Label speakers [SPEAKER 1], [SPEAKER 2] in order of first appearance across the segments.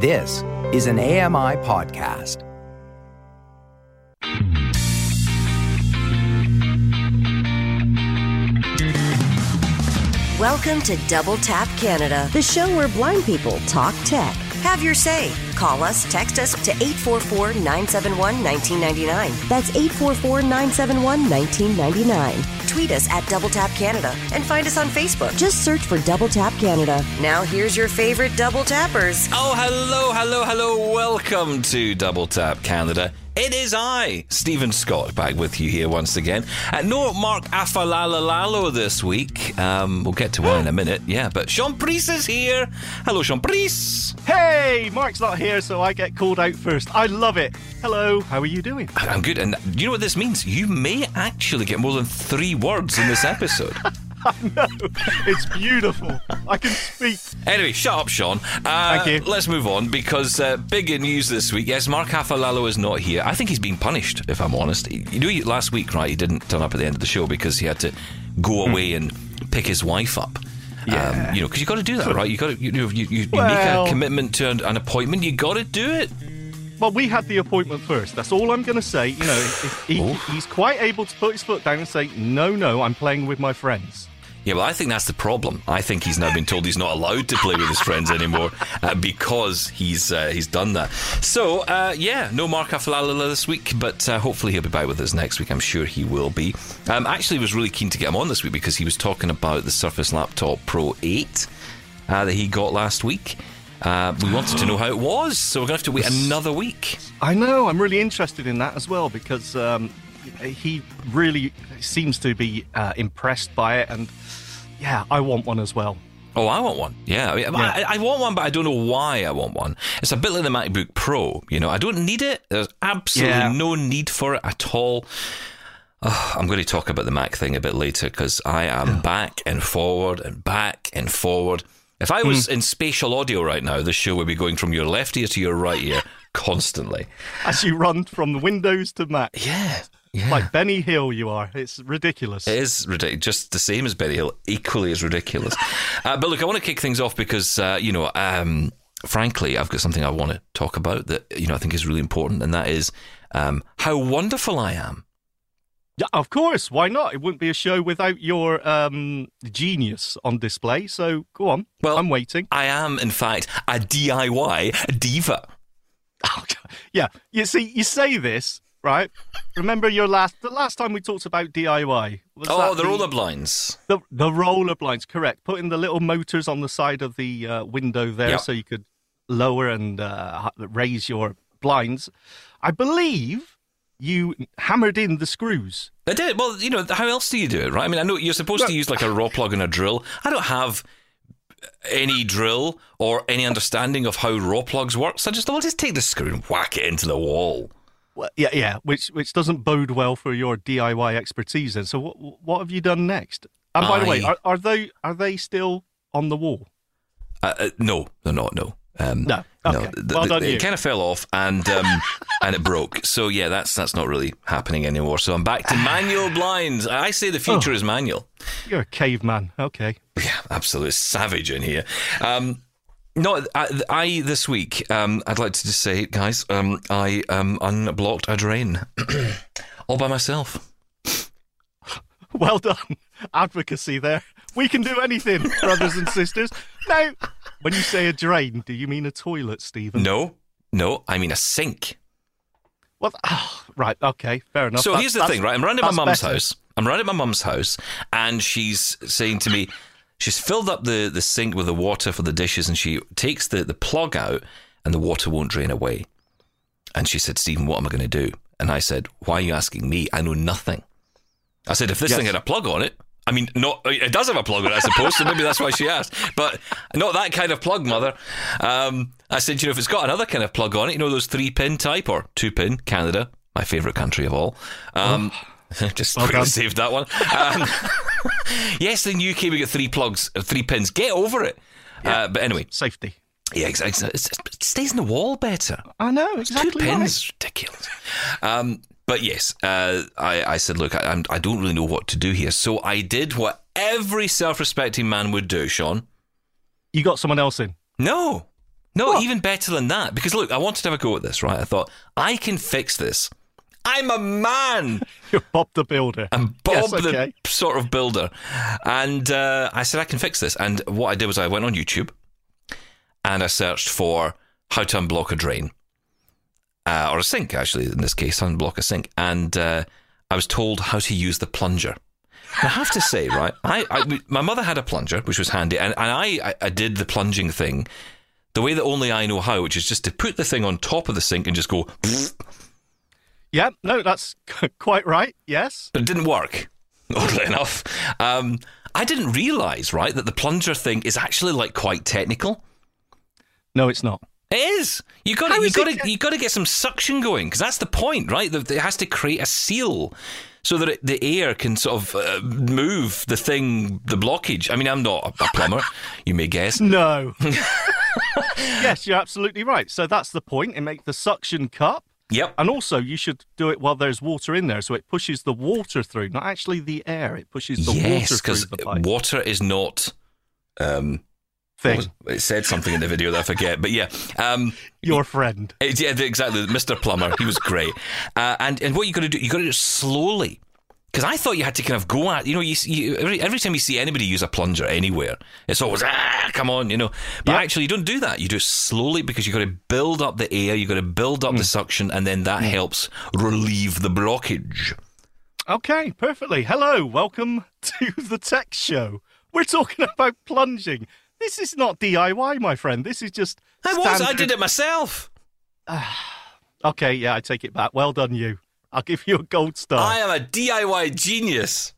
[SPEAKER 1] This is an AMI podcast.
[SPEAKER 2] Welcome to Double Tap Canada, the show where blind people talk tech. Have your say. Call us, text us to 844 971 1999. That's 844 971 1999. Tweet us at Double Tap Canada and find us on Facebook. Just search for Double Tap Canada. Now, here's your favorite Double Tappers.
[SPEAKER 3] Oh, hello, hello, hello. Welcome to Double Tap Canada. It is I, Stephen Scott, back with you here once again. Uh, no Mark Afalalalalo this week. Um, we'll get to why in a minute, yeah. But Sean Preece is here. Hello, Sean Preece.
[SPEAKER 4] Hey, Mark's not here, so I get called out first. I love it. Hello, how are you doing?
[SPEAKER 3] I'm good. And you know what this means? You may actually get more than three words in this episode.
[SPEAKER 4] I know. It's beautiful. I can speak.
[SPEAKER 3] Anyway, shut up, Sean. Uh,
[SPEAKER 4] Thank you.
[SPEAKER 3] Let's move on because uh, big news this week. Yes, Mark Aflalo is not here. I think he's being punished, if I'm honest. You know, last week, right, he didn't turn up at the end of the show because he had to go away and pick his wife up.
[SPEAKER 4] Hmm. Yeah.
[SPEAKER 3] Um, you know, because you got to do that, right? You got to, you, you, you, you
[SPEAKER 4] Well-
[SPEAKER 3] make a commitment to an, an appointment. You got to do it.
[SPEAKER 4] Well, we had the appointment first. That's all I'm going to say. You know, if he, he's quite able to put his foot down and say, no, no, I'm playing with my friends.
[SPEAKER 3] Yeah, well, I think that's the problem. I think he's now been told he's not allowed to play with his friends anymore uh, because he's uh, he's done that. So, uh, yeah, no Mark Aflalo this week, but uh, hopefully he'll be back with us next week. I'm sure he will be. Um, actually, was really keen to get him on this week because he was talking about the Surface Laptop Pro 8 uh, that he got last week. Uh, we wanted to know how it was, so we're going to have to wait another week.
[SPEAKER 4] I know. I'm really interested in that as well because um, he really seems to be uh, impressed by it. And yeah, I want one as well.
[SPEAKER 3] Oh, I want one. Yeah, I, mean, I, I want one, but I don't know why I want one. It's a bit like the MacBook Pro. You know, I don't need it. There's absolutely
[SPEAKER 4] Yeah.
[SPEAKER 3] no need for it at all. Oh, I'm going to talk about the Mac thing a bit later because I am back and forward and back and forward. If I was in spatial audio right now, this show would be going from your left ear to your right ear constantly.
[SPEAKER 4] As you run from the Windows to Mac,
[SPEAKER 3] Yeah. Yeah.
[SPEAKER 4] like Benny Hill, you are. It's ridiculous.
[SPEAKER 3] It is ridiculous, just the same as Benny Hill, equally as ridiculous. uh, but look, I want to kick things off because uh, you know, um, frankly, I've got something I want to talk about that you know I think is really important, and that is um, how wonderful I am.
[SPEAKER 4] Yeah, of course. Why not? It wouldn't be a show without your um, genius on display. So go on.
[SPEAKER 3] Well-
[SPEAKER 4] I'm waiting.
[SPEAKER 3] I am, in fact, a DIY diva.
[SPEAKER 4] Oh, yeah. You see, you say this right. Remember your last the last time we talked about DIY? Was
[SPEAKER 3] Oh, the roller blinds.
[SPEAKER 4] the the roller blinds. Correct. Putting the little motors on the side of the uh, window there,
[SPEAKER 3] Yep.
[SPEAKER 4] so you could lower and uh, raise your blinds. I believe you hammered in the screws.
[SPEAKER 3] I did. Well, you know, how else do you do it, right? I mean, I know you're supposed to use like a Rawlplug and a drill. I don't have any drill or any understanding of how Rawlplugs work. So I just thought, well, just take the screw and whack it into the wall.
[SPEAKER 4] Well, yeah, yeah, which which doesn't bode well for your DIY expertise. Then, so what what have you done next? And by the way, are, are they are they still on the wall?
[SPEAKER 3] Uh, uh, no, they're not. No. Um,
[SPEAKER 4] No. Okay.
[SPEAKER 3] The-
[SPEAKER 4] Well
[SPEAKER 3] it
[SPEAKER 4] you.
[SPEAKER 3] kind of fell off and um, and it broke. So yeah, that's that's not really happening anymore. So I'm back to manual blinds. I say the future
[SPEAKER 4] Oh.
[SPEAKER 3] is manual.
[SPEAKER 4] You're a caveman. Okay.
[SPEAKER 3] Yeah, absolute savage in here. Um, no, I, I this week. Um, I'd like to just say, guys, um, I um, unblocked a drain all by myself.
[SPEAKER 4] Well done. Advocacy there. We can do anything, brothers and sisters. Now, when you say a drain, do you mean a toilet, Stephen?
[SPEAKER 3] No, no, I mean a sink.
[SPEAKER 4] Well, ah, right. Okay. Fair enough.
[SPEAKER 3] So here's the thing, right? I'm round at my mum's
[SPEAKER 4] better.
[SPEAKER 3] house. I'm round at my mum's house, and she's saying to me, she's filled up the, the sink with the water for the dishes, and she takes the, the plug out, and the water won't drain away. And she said, Stephen, what am I going to do? And I said, Why are you asking me? I know nothing. I said, If this
[SPEAKER 4] Yes.
[SPEAKER 3] thing had a plug on it, I mean, not it does have a plug on it, I suppose, so maybe that's why she asked. But not that kind of plug, mother. Um, I said, you know, if it's got another kind of plug on it, you know, those three pin type or two pin, Canada, my favourite country of all. Um, just
[SPEAKER 4] Well
[SPEAKER 3] quickly saved that one. Um, yes, in the UK we get three plugs, uh, three pins. Get over it. Uh, but anyway,
[SPEAKER 4] Safety.
[SPEAKER 3] yeah, exactly. It stays in the wall better.
[SPEAKER 4] I know exactly.
[SPEAKER 3] Two
[SPEAKER 4] right.
[SPEAKER 3] pins, ridiculous. Um, but yes, uh, I, I said, look, I, I don't really know what to do here. So I did what every self-respecting man would do, Sean.
[SPEAKER 4] You got someone else in.
[SPEAKER 3] No, No,
[SPEAKER 4] What?
[SPEAKER 3] even better than that. Because look, I wanted to have a go at this, right? I thought I can fix this. I'm a man.
[SPEAKER 4] You're Bob the Builder.
[SPEAKER 3] I'm Bob
[SPEAKER 4] Yes, okay.
[SPEAKER 3] the sort of builder. And uh, I said, I can fix this. And what I did was I went on YouTube and I searched for how to unblock a drain. Uh, or a sink, actually, in this case, unblock a sink. And uh, I was told how to use the plunger. And I have to say, right, I, I my mother had a plunger, which was handy, and, and I, I, I did the plunging thing the way that only I know how, which is just to put the thing on top of the sink and just go,
[SPEAKER 4] Yeah, no, that's quite right. Yes.
[SPEAKER 3] but it didn't work. Oddly enough, um, I didn't realise right that the plunger thing is actually like quite technical.
[SPEAKER 4] No, it's not.
[SPEAKER 3] It is. You got to you got to you got to get some suction going because that's the point, right? That It has to create a seal so that it, the air can sort of uh, move the thing, the blockage. I mean, I'm not a plumber, you may guess.
[SPEAKER 4] No. yes, you're absolutely right. So that's the point. It makes the suction cup.
[SPEAKER 3] Yep.
[SPEAKER 4] And also, you should do it while there's water in there, so it pushes the water through, not actually the air. It pushes the
[SPEAKER 3] yes,
[SPEAKER 4] water
[SPEAKER 3] because
[SPEAKER 4] through the pipe
[SPEAKER 3] water is not. Um,
[SPEAKER 4] thing.
[SPEAKER 3] was- it said something in the video that I forget, but yeah. Um,
[SPEAKER 4] Your friend.
[SPEAKER 3] It's- yeah, exactly. Mr. Plumber, he was great. Uh, and and what you got to do, you got to do it slowly. Because I thought you had to kind of go at, you know, you, you every, every time you see anybody use a plunger anywhere, it's always ah, come on, you know. But
[SPEAKER 4] Yeah.
[SPEAKER 3] actually, you don't do that. You do it slowly because you've got to build up the air, you've got to build up the suction, and then that helps relieve the blockage.
[SPEAKER 4] Okay, perfectly. Hello, welcome to the Tech Show. We're talking about plunging. This is not DIY, my friend. This is just.
[SPEAKER 3] I was, I did it myself.
[SPEAKER 4] Okay, yeah, I take it back. Well done, you. I'll give you a gold star.
[SPEAKER 3] I am a DIY genius.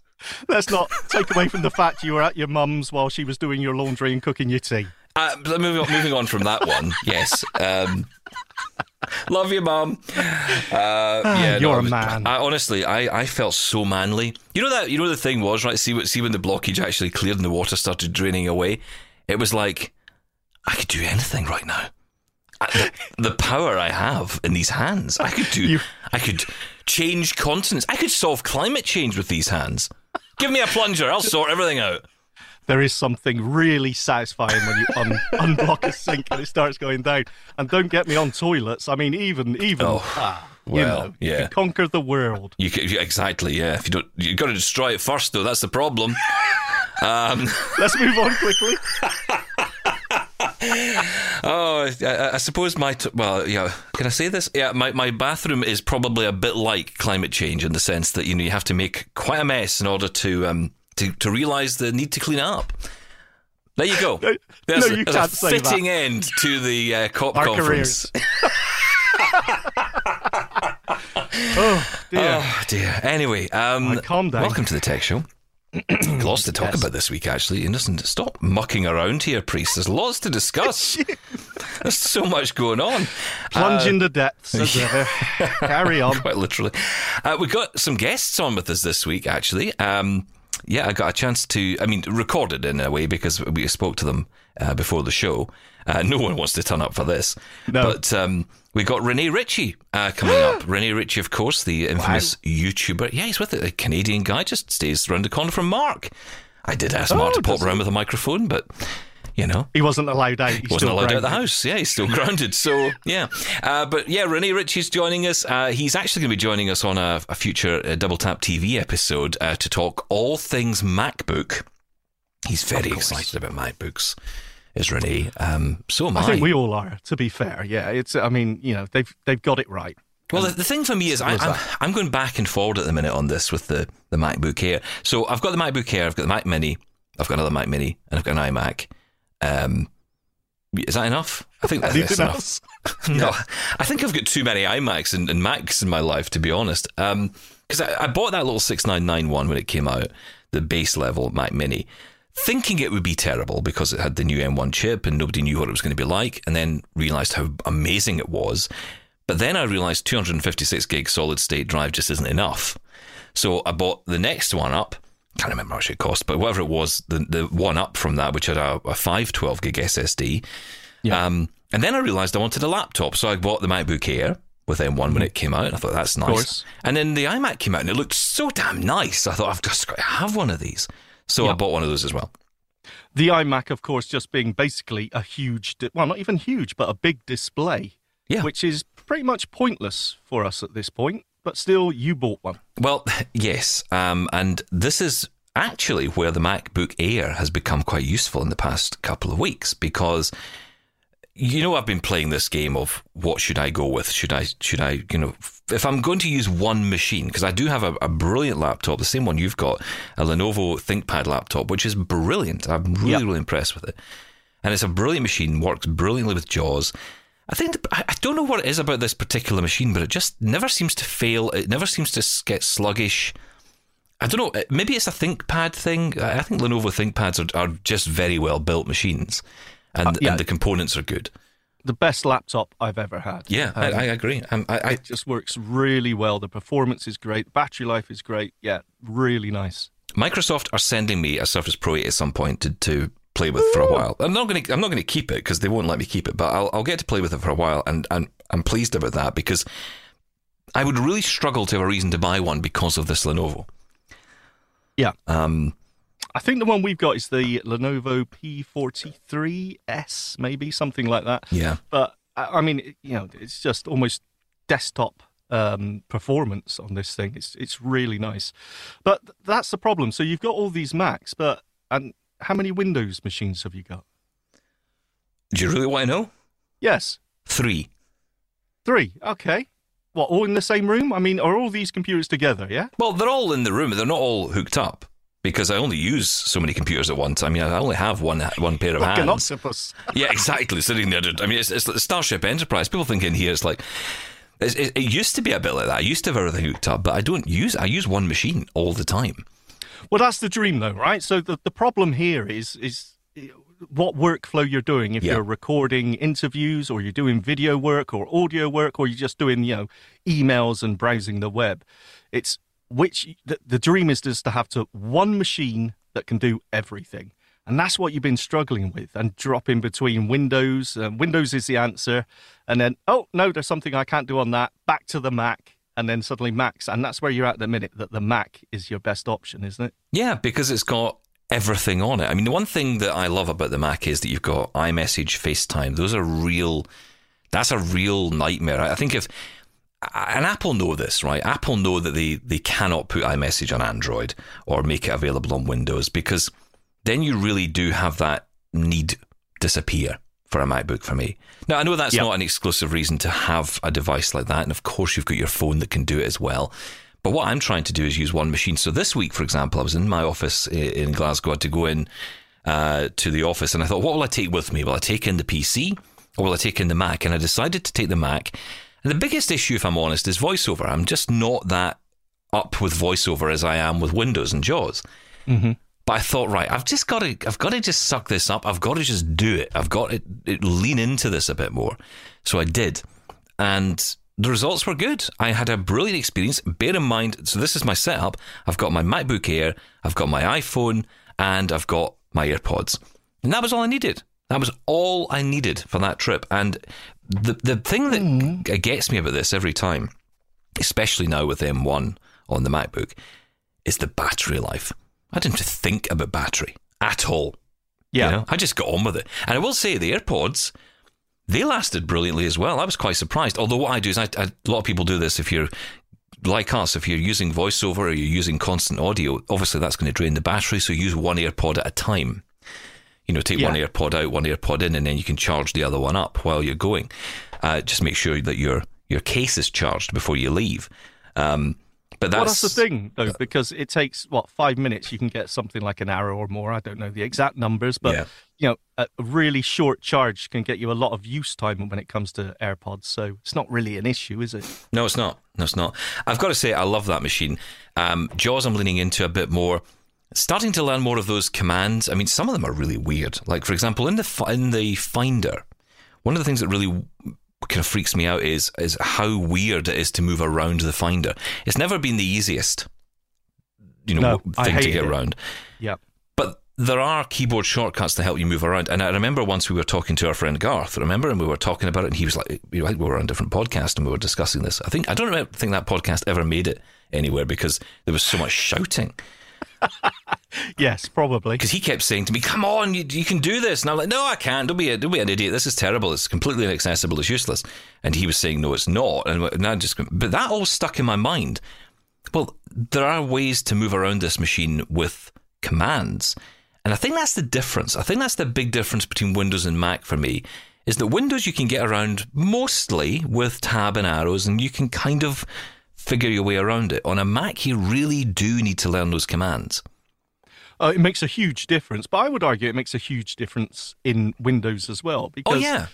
[SPEAKER 4] Let's not take away from the fact you were at your mum's while she was doing your laundry and cooking your tea.
[SPEAKER 3] Uh, moving on, moving on from that one, yes. Um, love you, mum. Uh, yeah,
[SPEAKER 4] You're
[SPEAKER 3] I
[SPEAKER 4] a
[SPEAKER 3] was-
[SPEAKER 4] man.
[SPEAKER 3] I, honestly, I, I felt so manly. You know that you know the thing was right. See what see when the blockage actually cleared and the water started draining away. It was like I could do anything right now. I- the, the power I have in these hands, I could do.
[SPEAKER 4] You-
[SPEAKER 3] I could change continents. I could solve climate change with these hands. Give me a plunger, I'll sort everything out.
[SPEAKER 4] There is something really satisfying when you un- unblock a sink and it starts going down. And don't get me on toilets. I mean, even even
[SPEAKER 3] Oh,
[SPEAKER 4] ah, you
[SPEAKER 3] well,
[SPEAKER 4] know, you
[SPEAKER 3] yeah.
[SPEAKER 4] can conquer the world.
[SPEAKER 3] You can, exactly, yeah. If you don't, you got to destroy it first, though. That's the problem. Um,
[SPEAKER 4] Let's move on quickly.
[SPEAKER 3] oh, I, I suppose my t- well, yeah. Can I say this? Yeah, my, my bathroom is probably a bit like climate change in the sense that you know you have to make quite a mess in order to um to, to realize the need to clean up. There you go.
[SPEAKER 4] No,
[SPEAKER 3] There's,
[SPEAKER 4] no,
[SPEAKER 3] a,
[SPEAKER 4] you
[SPEAKER 3] there's
[SPEAKER 4] can't
[SPEAKER 3] a fitting
[SPEAKER 4] that.
[SPEAKER 3] end to the uh, COP
[SPEAKER 4] Our
[SPEAKER 3] conference.
[SPEAKER 4] Oh dear.
[SPEAKER 3] Oh dear. Anyway, um,
[SPEAKER 4] Right, calm down.
[SPEAKER 3] welcome to the Tech Show. lots to talk about this week, actually. And listen, stop mucking around here, Preece. There's lots to discuss. There's so much going on.
[SPEAKER 4] Plunge
[SPEAKER 3] Uh,
[SPEAKER 4] in the depths as ever. Carry on.
[SPEAKER 3] quite literally. Uh, we've got some guests on with us this week, actually. Um, yeah, I got a chance to, I mean, recorded in a way because we spoke to them uh, before the show. Uh, no one wants to turn up for this.
[SPEAKER 4] No.
[SPEAKER 3] But um, we got Rene Ritchie uh, coming up. Rene Ritchie, of course, the infamous YouTuber. Yeah, he's with it. A Canadian guy, just stays around the corner from Mark. I did ask Mark
[SPEAKER 4] Oh,
[SPEAKER 3] to pop
[SPEAKER 4] does
[SPEAKER 3] around with a microphone, but, you know.
[SPEAKER 4] He wasn't allowed out. He's
[SPEAKER 3] Wasn't
[SPEAKER 4] still
[SPEAKER 3] allowed out of the house. Yeah, he's still grounded. So yeah, uh, but yeah, Rene Ritchie's joining us. Uh, he's actually going to be joining us on a, a future uh, Double Tap TV episode uh, to talk all things MacBook. He's very excited about MacBooks. Is Rene? Um, so am I.
[SPEAKER 4] I think we all are. To be fair, yeah. It's. I mean, you know, they've they've got it right.
[SPEAKER 3] Well, the, the thing for me is I, I'm. I'm going back and forward at the minute on this with the, the MacBook Air. So I've got the MacBook Air, I've got the Mac Mini, I've got another Mac Mini, and I've got an iMac. Um, is that enough? I think that's
[SPEAKER 4] Anything
[SPEAKER 3] enough.
[SPEAKER 4] else?
[SPEAKER 3] No, I think I've got too many iMacs and, and Macs in my life, to be honest. Because I, I bought that little 6991 when it came out, the base level Mac Mini, thinking it would be terrible because it had the new M1 chip and nobody knew what it was going to be like, and then realized how amazing it was. But then I realized 256 gig solid state drive just isn't enough. So I bought the next one up. Can't remember how much it cost, but whatever it was, the, the one up from that, which had a, a 512 gig SSD. Um, and then I realized I wanted a laptop, so I bought the MacBook Air with M1 when it came out. And I thought that's nice. And then the iMac came out and it looked so damn nice. I thought I've just got to have one of these. So I bought one of those as well.
[SPEAKER 4] The iMac, of course, just being basically a huge, di- well, not even huge, but a big display,
[SPEAKER 3] Yeah.
[SPEAKER 4] which is pretty much pointless for us at this point. But still, you bought one.
[SPEAKER 3] Well, yes, um, and this is actually where the MacBook Air has become quite useful in the past couple of weeks because you know I've been playing this game of what should I go with? Should I should I you know if I'm going to use one machine because I do have a, a brilliant laptop, the same one you've got, a Lenovo ThinkPad laptop, which is brilliant. I'm really
[SPEAKER 4] Yep.
[SPEAKER 3] really impressed with it, and it's a brilliant machine. Works brilliantly with JAWS. I think the, I I don't know what it is about this particular machine, but it just never seems to fail. It never seems to get sluggish. I don't know. uh, Maybe it's a ThinkPad thing. I I think Lenovo ThinkPads are, are just very well built machines, and,
[SPEAKER 4] yeah.
[SPEAKER 3] and the components are good.
[SPEAKER 4] The best laptop I've ever had.
[SPEAKER 3] Yeah, I,
[SPEAKER 4] Um,
[SPEAKER 3] I agree. Um, I, I,
[SPEAKER 4] it just works really well. The performance is great. Battery life is great. Yeah, really nice.
[SPEAKER 3] Microsoft are sending me a Surface Pro 8 at some point to, to play with for a while. I'm not going to I'm not going to keep it because they won't let me keep it, but I'll, I'll get to play with it for a while, and, and I'm pleased about that because I would really struggle to have a reason to buy one because of this Lenovo.
[SPEAKER 4] Yeah.
[SPEAKER 3] Um,
[SPEAKER 4] I think the one we've got is the Lenovo P43S, maybe something like that.
[SPEAKER 3] yeah.
[SPEAKER 4] But I I mean, you know, it's just almost desktop um, performance on this thing. It's it's really nice. But that's the problem. So you've got all these Macs, but and how many Windows machines have you got?
[SPEAKER 3] Do you really want to know?
[SPEAKER 4] Yes,
[SPEAKER 3] Three.
[SPEAKER 4] three. Okay. What? All in the same room? I mean, are all these computers together? Yeah.
[SPEAKER 3] Well, they're all in the room. They're not all hooked up because I only use so many computers at once. I mean, I only have one one pair of
[SPEAKER 4] Like an
[SPEAKER 3] hands.
[SPEAKER 4] octopus.
[SPEAKER 3] Yeah, exactly. Sitting there. I mean, it's, it's like Starship Enterprise. People think in here it's like. It's, it, it used to be a bit like that. I used to have everything hooked up, but I don't use. I use one machine all the time.
[SPEAKER 4] Well, that's the dream, though, right? So the, the problem here is is what workflow you're doing. If
[SPEAKER 3] Yeah.
[SPEAKER 4] you're recording interviews, or you're doing video work, or audio work, or you're just doing you know emails and browsing the web, it's which the, the dream is just to have to one machine that can do everything. And that's what you've been struggling with, and dropping between Windows. Um, Windows is the answer, and then oh no, there's something I can't do on that. Back to the Mac, and then suddenly Macs, and that's where you're at the minute. That the Mac is your best option, isn't it?
[SPEAKER 3] Yeah, because it's got everything on it. I mean, the one thing that I love about the Mac is that you've got iMessage, FaceTime. Those are real. That's a real nightmare. I think if and Apple know this, right? Apple know that they they cannot put iMessage on Android or make it available on Windows because then you really do have that need disappear for a MacBook for me. Now I know that's
[SPEAKER 4] Yeah.
[SPEAKER 3] not an exclusive reason to have a device like that, and of course you've got your phone that can do it as well. But what I'm trying to do is use one machine. So this week, for example, I was in my office in Glasgow. I had to go in uh, to the office, and I thought, what will I take with me? Will I take in the PC or will I take in the Mac? And I decided to take the Mac. And the biggest issue, if I'm honest, is voiceover. I'm just not that up with voiceover as I am with Windows and JAWS. But I thought, right, I've just got to, I've got to just suck this up. I've got to just do it. I've got to it, lean into this a bit more. So I did, and the results were good. I had a brilliant experience. Bear in mind, so this is my setup. I've got my MacBook Air, I've got my iPhone, and I've got my AirPods, and that was all I needed. That was all I needed for that trip. And the the thing that mm-hmm. g- gets me about this every time, especially now with M1 on the MacBook, is the battery life. I didn't have to think about battery at all.
[SPEAKER 4] Yeah.
[SPEAKER 3] You know, I just got on with it. And I will say the AirPods, they lasted brilliantly as well. I was quite surprised. Although what I do is, I, I, a lot of people do this if you're like us, if you're using voiceover or you're using constant audio, obviously that's going to drain the battery. So use one AirPod at a time. You know, take one
[SPEAKER 4] Yeah.
[SPEAKER 3] AirPod out, one AirPod in, and then you can charge the other one up while you're going. Uh, just make sure that your your case is charged before you leave. Um, but that's,
[SPEAKER 4] well, that's the thing, though, because it takes what five minutes. You can get something like an hour or more. I don't know the exact numbers, but
[SPEAKER 3] Yeah.
[SPEAKER 4] you know, a really short charge can get you a lot of use time when it comes to AirPods. So it's not really an issue, is it?
[SPEAKER 3] No, it's not. No, it's not. I've got to say, I love that machine. Um, Jaws, I'm leaning into a bit more. Starting to learn more of those commands. I mean, some of them are really weird. Like, for example, in the in the Finder, one of the things that really kind of freaks me out is is how weird it is to move around the Finder. It's never been the easiest, you know,
[SPEAKER 4] No,
[SPEAKER 3] thing to get
[SPEAKER 4] it.
[SPEAKER 3] around.
[SPEAKER 4] Yeah.
[SPEAKER 3] But there are keyboard shortcuts to help you move around. And I remember once we were talking to our friend Garth, remember, and we were talking about it, and he was like, you know, I think we were on a different podcast and we were discussing this. I think I don't remember, think that podcast ever made it anywhere because there was so much shouting.
[SPEAKER 4] Yes, probably.
[SPEAKER 3] Because he kept saying to me, "Come on, you, you can do this," and I'm like, "No, I can't. Don't be a, don't be an idiot. This is terrible. It's completely inaccessible. It's useless." And he was saying, "No, it's not." And now just, but that all stuck in my mind. Well, there are ways to move around this machine with commands, and I think that's the difference. I think that's the big difference between Windows and Mac for me. Is that Windows you can get around mostly with tab and arrows, and you can kind of figure your way around it. On a Mac, you really do need to learn those commands.
[SPEAKER 4] Uh, it makes a huge difference, but I would argue it makes a huge difference in Windows as well. Because,
[SPEAKER 3] oh yeah,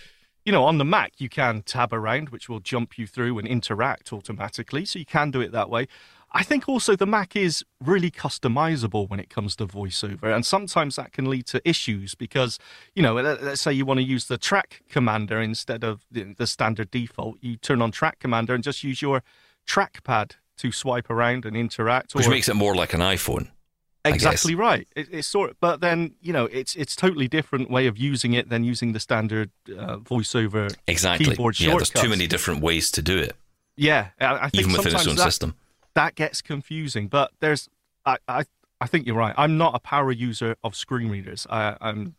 [SPEAKER 4] you know, on the Mac you can tab around, which will jump you through and interact automatically, so you can do it that way. I think also the Mac is really customizable when it comes to voiceover, and sometimes that can lead to issues because, you know, let's say you want to use the track commander instead of the standard default. You turn on track commander and just use your trackpad to swipe around and interact.
[SPEAKER 3] Which makes it more like an iPhone.
[SPEAKER 4] Exactly right. It, it's sort, of, but then you know, it's it's totally different way of using it than using the standard uh, voiceover
[SPEAKER 3] exactly.
[SPEAKER 4] keyboard
[SPEAKER 3] yeah,
[SPEAKER 4] shortcuts.
[SPEAKER 3] there's too many different ways to do it.
[SPEAKER 4] Yeah, I, I think
[SPEAKER 3] even within its own
[SPEAKER 4] that,
[SPEAKER 3] system,
[SPEAKER 4] that gets confusing. But there's, I, I, I think you're right. I'm not a power user of screen readers. I, I'm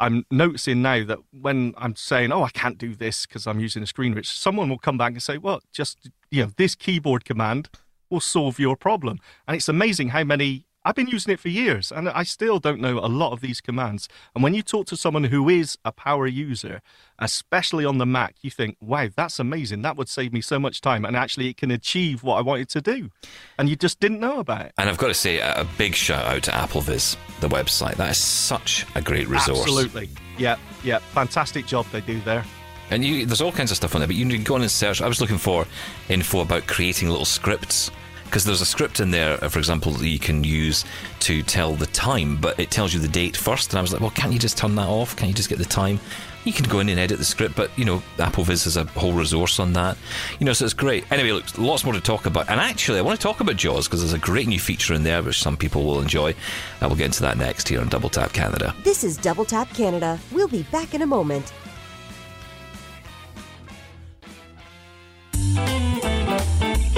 [SPEAKER 4] I'm noticing now that when I'm saying, "Oh, I can't do this because I'm using a screen reader," someone will come back and say, "Well, just you know, this keyboard command will solve your problem." And it's amazing how many I've been using it for years and I still don't know a lot of these commands. And when you talk to someone who is a power user, especially on the Mac, you think, wow, that's amazing. That would save me so much time. And actually, it can achieve what I wanted to do. And you just didn't know about it.
[SPEAKER 3] And I've got to say, a big shout out to AppleVis, the website. That is such a great resource.
[SPEAKER 4] Absolutely. Yeah, yeah. Fantastic job they do there.
[SPEAKER 3] And you, there's all kinds of stuff on there, but you can go on and search. I was looking for info about creating little scripts because there's a script in there, uh, for example, that you can use to tell the time, but it tells you the date first. And I was like, well, can't you just turn that off? Can't you just get the time? You can go in and edit the script, but you know, AppleVis has a whole resource on that. You know, so it's great. Anyway, look, lots more to talk about. And actually, I want to talk about JAWS because there's a great new feature in there which some people will enjoy. Uh, I will get into that next here on Double Tap Canada.
[SPEAKER 2] This is Double Tap Canada. We'll be back in a moment.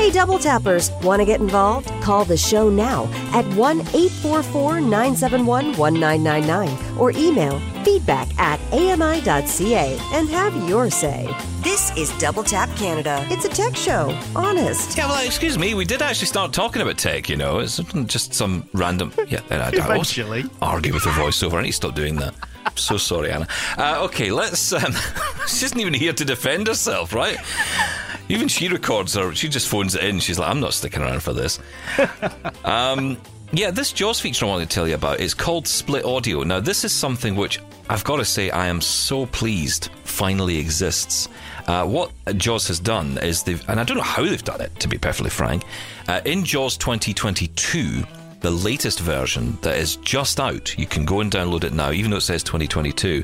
[SPEAKER 2] Hey, Double Tappers, want to get involved? Call the show now at 1 844 971 1999 or email feedback at ami.ca and have your say. This is Double Tap Canada. It's a tech show, honest.
[SPEAKER 3] Yeah, well, excuse me, we did actually start talking about tech, you know. It's just some random. Yeah, I, I
[SPEAKER 4] Eventually.
[SPEAKER 3] argue with the voiceover. I need to stop doing that. I'm so sorry, Anna. Uh, okay, let's. Um, she isn't even here to defend herself, right? Even she records her. She just phones it in. She's like, I'm not sticking around for this. um, yeah, this JAWS feature I want to tell you about is called Split Audio. Now, this is something which I've got to say I am so pleased finally exists. Uh, what JAWS has done is they've, and I don't know how they've done it, to be perfectly frank. Uh, in JAWS 2022, the latest version that is just out, you can go and download it now, even though it says 2022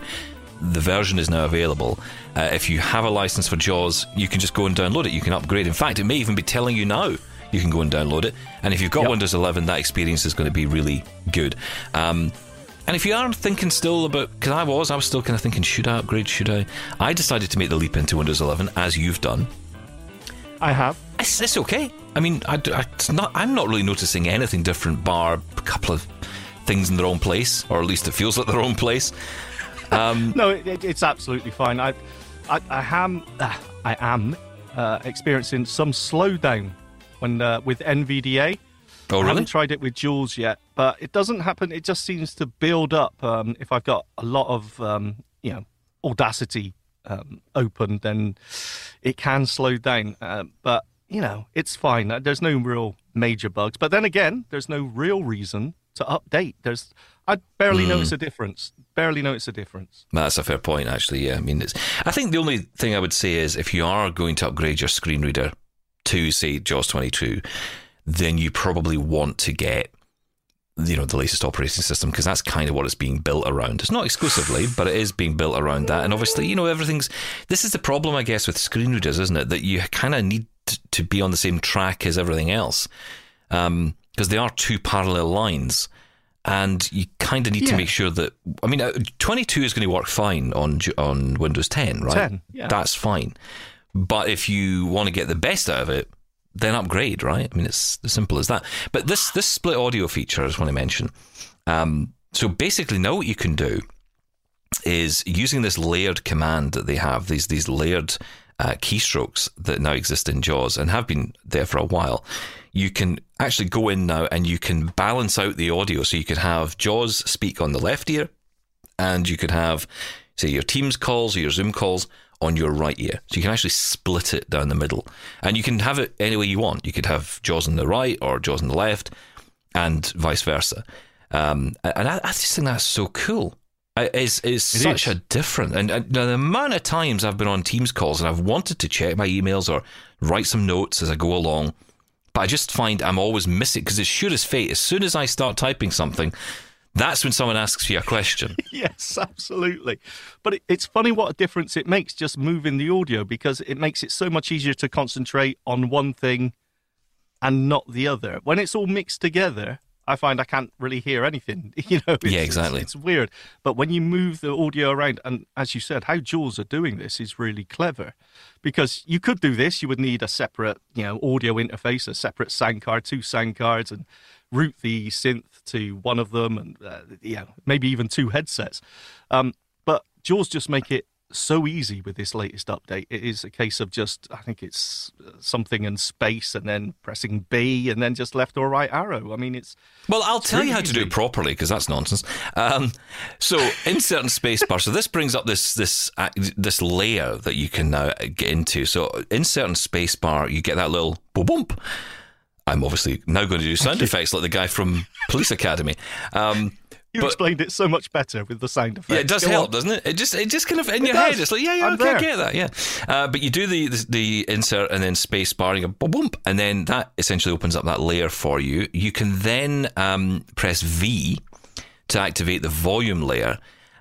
[SPEAKER 3] the version is now available. Uh, if you have a license for JAWS, you can just go and download it. You can upgrade. In fact, it may even be telling you now you can go and download it. And if you've got
[SPEAKER 4] Yep.
[SPEAKER 3] Windows 11, that experience is going to be really good. Um, and if you are thinking still about, because I was, I was still kind of thinking, should I upgrade? Should I? I decided to make the leap into Windows 11, as you've done.
[SPEAKER 4] I have.
[SPEAKER 3] It's, it's okay. I mean, I, I- it's not. I'm not really noticing anything different, bar a couple of things in their own place, or at least it feels like their own place.
[SPEAKER 4] No, it, it, it's absolutely fine. I, I, I am, uh, I am uh, experiencing some slowdown when uh, with NVDA.
[SPEAKER 3] Oh, really?
[SPEAKER 4] I haven't tried it with JAWS yet, but it doesn't happen. It just seems to build up. Um, if I've got a lot of, um, you know, Audacity um, open, then it can slow down. Uh, but you know, it's fine. Uh, There's no real major bugs. But then again, there's no real reason to update. There's, I barely
[SPEAKER 3] Hmm.
[SPEAKER 4] notice a difference. Barely notice a difference.
[SPEAKER 3] That's a fair point, actually. Yeah, I mean, it's. I think the only thing I would say is if you are going to upgrade your screen reader to say JAWS 22, then you probably want to get you know the latest operating system because that's kind of what it's being built around. It's not exclusively, but it is being built around that. And obviously, you know, everything's. This is the problem, I guess, with screen readers, isn't it? That you kind of need to be on the same track as everything else because they are two parallel lines. And you kind of need to make sure that I mean, uh, 22 is going to work fine on on Windows 10, right?
[SPEAKER 4] 10, yeah.
[SPEAKER 3] That's fine. But if you want to get the best out of it, then upgrade, right? I mean, it's as simple as that. But this this split audio feature, I just want to mention. Um, so basically, now what you can do is using this layered command that they have these these layered uh, keystrokes that now exist in JAWS and have been there for a while. You can actually go in now and you can balance out the audio. So you could have JAWS speak on the left ear, and you could have, say, your Teams calls or your Zoom calls on your right ear. So you can actually split it down the middle. And you can have it any way you want. You could have JAWS on the right or JAWS on the left, and vice versa. Um, and I, I, just think that's so cool. It's, it's such
[SPEAKER 4] is.
[SPEAKER 3] a different. And, and the amount of times I've been on Teams calls and I've wanted to check my emails or write some notes as I go along, but I just find I'm always missing because it's sure as fate. As soon as I start typing something, that's when someone asks you a question.
[SPEAKER 4] yes, absolutely. But it, it's funny what a difference it makes just moving the audio because it makes it so much easier to concentrate on one thing and not the other. When it's all mixed together, I find I can't really hear anything. You know,
[SPEAKER 3] yeah, exactly.
[SPEAKER 4] It's, it's, weird. But when you move the audio around, and as you said, how JAWS are doing this is really clever, because you could do this. You would need a separate, you know, audio interface, a separate sound card, two sound cards, and route the synth to one of them, and uh, yeah, maybe even two headsets. Um, but JAWS just make it so easy with this latest update. It is a case of just, I think it's uh, something in space and then pressing B and then just left or right arrow. I mean, it's.
[SPEAKER 3] Well, I'll tell you how to do it properly because that's nonsense. Um, so, insert and spacebar. So this brings up this this uh, this layer that you can now get into. So, insert and spacebar, you get that little boom bump. I'm obviously now going to do sound effects like the guy from Police Academy. Um,
[SPEAKER 4] you but, explained it so much better with the sound effects.
[SPEAKER 3] Yeah, it does
[SPEAKER 4] Go
[SPEAKER 3] help,
[SPEAKER 4] on.
[SPEAKER 3] doesn't it? It just it just kind of in
[SPEAKER 4] It
[SPEAKER 3] your
[SPEAKER 4] does.
[SPEAKER 3] head. It's like yeah, yeah,
[SPEAKER 4] I'm
[SPEAKER 3] okay,
[SPEAKER 4] there.
[SPEAKER 3] I get that. Yeah, uh, but you do the, the the insert and then space bar, and you go boom, boom, and then that essentially opens up that layer for you. You can then um, press V to activate the volume layer,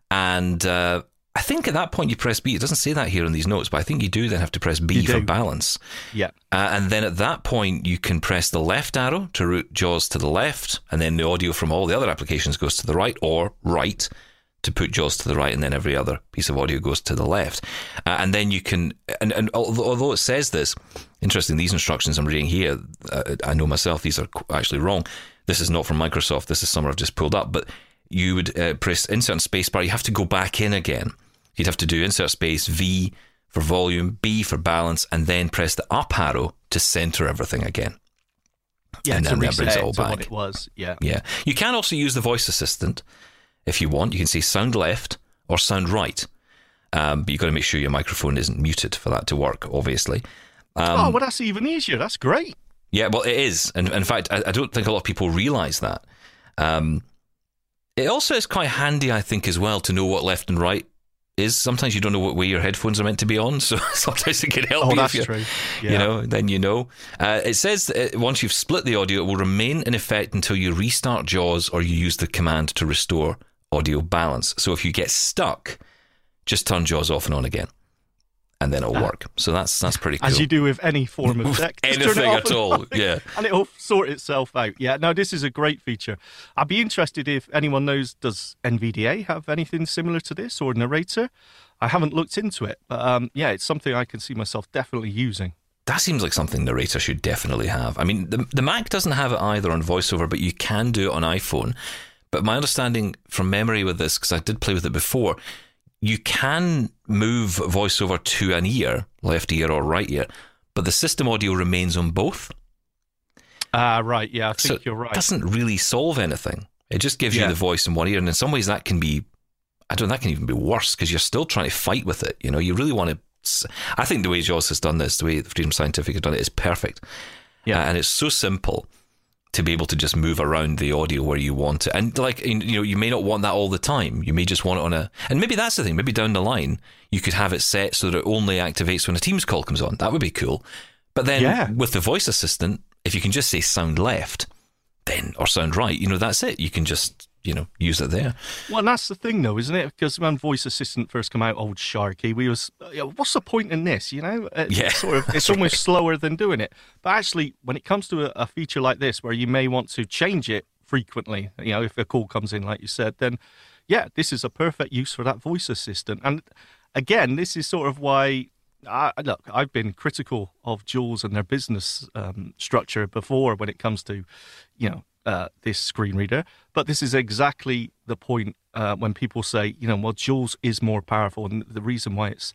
[SPEAKER 3] and uh, I think at that point you press B. It doesn't say that here in these notes, but I think you do then have to press B for balance.
[SPEAKER 4] Yeah.
[SPEAKER 3] Uh, and then at that point, you can press the left arrow to route JAWS to the left, and then the audio from all the other applications goes to the right, or right to put JAWS to the right, and then every other piece of audio goes to the left. Uh, and then you can, and, and although, it says this, interesting, these instructions I'm reading here, uh, I know myself, these are actually wrong. This is not from Microsoft, this is some I've just pulled up, but you would uh, press insert and spacebar, you have to go back in again. You'd have to do insert space V for volume, B for balance, and then press the up arrow to center everything again.
[SPEAKER 4] Yeah,
[SPEAKER 3] And then that brings it all back.
[SPEAKER 4] it was. Yeah.
[SPEAKER 3] Yeah. You can also use the voice assistant if you want. You can say sound left or sound right. Um, but you've got to make sure your microphone isn't muted for that to work, obviously. Um,
[SPEAKER 4] oh, well, that's even easier. That's great.
[SPEAKER 3] Yeah, well, it is. And in fact, I, I don't think a lot of people realize that. Um, it also is quite handy, I think, as well, to know what left and right is. Sometimes you don't know what way your headphones are meant to be on, so sometimes it can help
[SPEAKER 4] Oh,
[SPEAKER 3] you.
[SPEAKER 4] that's
[SPEAKER 3] if you're-
[SPEAKER 4] true.
[SPEAKER 3] You know, then you know. Uh, it says that once you've split the audio, it will remain in effect until you restart JAWS or you use the command to restore audio balance. So if you get stuck, just turn JAWS off and on again, and then it'll work. So that's that's pretty cool.
[SPEAKER 4] Ah. As you do with any form of tech.
[SPEAKER 3] Anything at all, yeah.
[SPEAKER 4] And it'll sort itself out. Yeah, Now this is a great feature. I'd be interested if anyone knows, does NVDA have anything similar to this or Narrator? I haven't looked into it. But um, yeah, it's something I can see myself definitely using.
[SPEAKER 3] That seems like something Narrator should definitely have. I mean, the, the Mac doesn't have it either on VoiceOver, but you can do it on iPhone. But my understanding from memory with this, because I did play with it before, you can move VoiceOver to an ear, left ear or right ear, but the system audio remains on both.
[SPEAKER 4] Ah, right. Yeah, I think
[SPEAKER 3] so
[SPEAKER 4] you're right.
[SPEAKER 3] it doesn't really solve anything. It just gives
[SPEAKER 4] Yeah.
[SPEAKER 3] you the voice in one ear, and in some ways that can be, I don't know, that can even be worse because you're still trying to fight with it. You know, you really want to. I think the way Jaws has done this, the way Freedom Scientific has done it, is perfect.
[SPEAKER 4] Yeah.
[SPEAKER 3] Uh, and it's so simple to be able to just move around the audio where you want it. And like you know, you may not want that all the time. You may just want it on a. And maybe that's the thing. Maybe down the line you could have it set so that it only activates when a Teams call comes on. That would be cool. But then
[SPEAKER 4] Yeah.
[SPEAKER 3] with the voice assistant, if you can just say sound left, then or sound right, you know that's it. You can just you know use it there.
[SPEAKER 4] Well, and that's the thing, though, isn't it? Because when Voice Assistant first came out, old Sharky, we was, uh, yeah, what's the point in this? You know, it's
[SPEAKER 3] Yeah,
[SPEAKER 4] sort of, it's almost slower than doing it. But actually, when it comes to a, a feature like this, where you may want to change it frequently, you know, if a call comes in, like you said, then yeah, this is a perfect use for that Voice Assistant. And again, this is sort of why I, look, I've been critical of JAWS and their business um, structure before when it comes to, you know, uh, this screen reader. But this is exactly the point uh, when people say, you know, well, JAWS is more powerful, and the reason why it's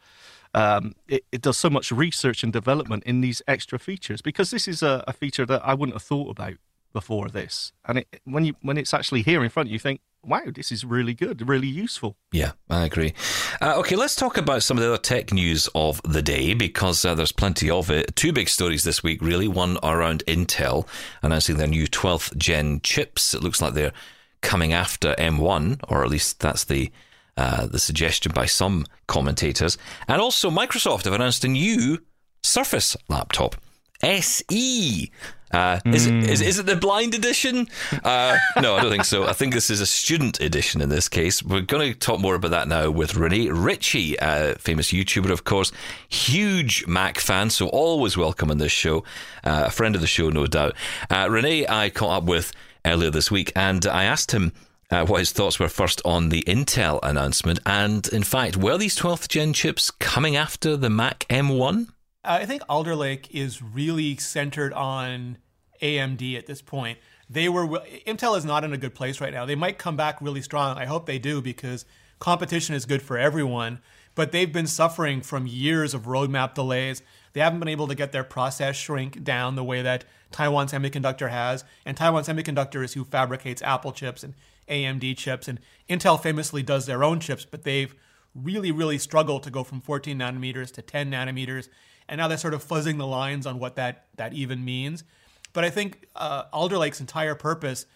[SPEAKER 4] um, it, it, does so much research and development in these extra features because this is a, a feature that I wouldn't have thought about before this. And it, when you when it's actually here in front, you think, wow, this is really good, really useful.
[SPEAKER 3] Yeah, I agree. Uh, okay, let's talk about some of the other tech news of the day because uh, there's plenty of it. Two big stories this week, really. One around Intel announcing their new 12th gen chips. It looks like they're coming after M1, or at least that's the uh, the suggestion by some commentators. And also, Microsoft have announced a new Surface laptop. SE. Uh, mm. is, it, is, is it the blind edition? Uh, no, I don't think so. I think this is a student edition in this case. We're going to talk more about that now with Rene Ritchie, famous YouTuber, of course, huge Mac fan, so always welcome on this show. Uh, a friend of the show, no doubt. Uh, Rene, I caught up with earlier this week, and I asked him. Uh, what his thoughts were first on the Intel announcement, and in fact, were these 12th gen chips coming after the Mac M1?
[SPEAKER 5] Uh, I think Alder Lake is really centered on AMD at this point. They were Intel is not in a good place right now. They might come back really strong. I hope they do because competition is good for everyone. But they've been suffering from years of roadmap delays. They haven't been able to get their process shrink down the way that Taiwan Semiconductor has. And Taiwan Semiconductor is who fabricates Apple chips and AMD chips. And Intel famously does their own chips, but they've really, really struggled to go from 14 nanometers to 10 nanometers and now they're sort of fuzzing the lines on what that that even means. But I think uh, Alder Lake's entire purpose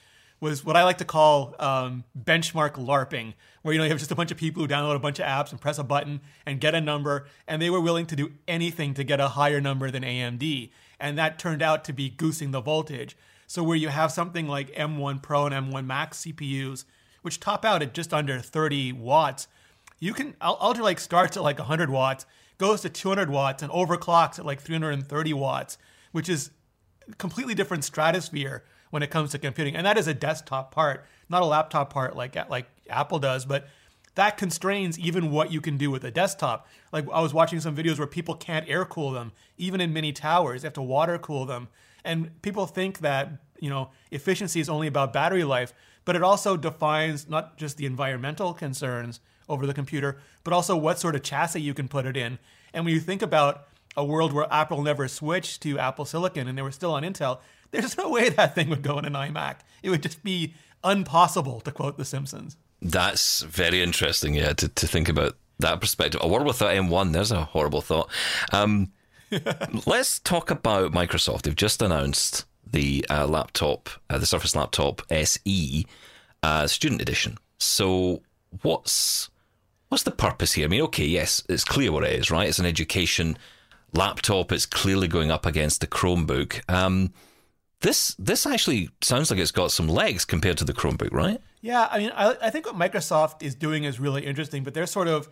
[SPEAKER 5] was what I like to call um, benchmark LARPing, where you know you have just a bunch of people who download a bunch of apps and press a button and get a number, and they were willing to do anything to get a higher number than AMD, and that turned out to be goosing the voltage. So where you have something like M1 Pro and M1 Max CPUs, which top out at just under 30 watts, you can Alder Lake starts at like 100 watts goes to 200 watts and overclocks at like 330 watts, which is completely different stratosphere when it comes to computing. And that is a desktop part, not a laptop part like like Apple does, but that constrains even what you can do with a desktop. Like I was watching some videos where people can't air cool them, even in mini towers, they have to water cool them. And people think that, you know, efficiency is only about battery life, but it also defines not just the environmental concerns, over the computer, but also what sort of chassis you can put it in. And when you think about a world where Apple never switched to Apple Silicon and they were still on Intel, there's no way that thing would go in an iMac. It would just be impossible, to quote The Simpsons.
[SPEAKER 3] That's very interesting, yeah, to, to think about that perspective. A world without M1, there's a horrible thought. Um, let's talk about Microsoft. They've just announced the uh, laptop, uh, the Surface Laptop SE uh, Student Edition. So, what's what's the purpose here? I mean, okay, yes, it's clear what it is, right? It's an education laptop. It's clearly going up against the Chromebook. Um, this this actually sounds like it's got some legs compared to the Chromebook, right?
[SPEAKER 5] Yeah, I mean, I, I think what Microsoft is doing is really interesting, but they're sort of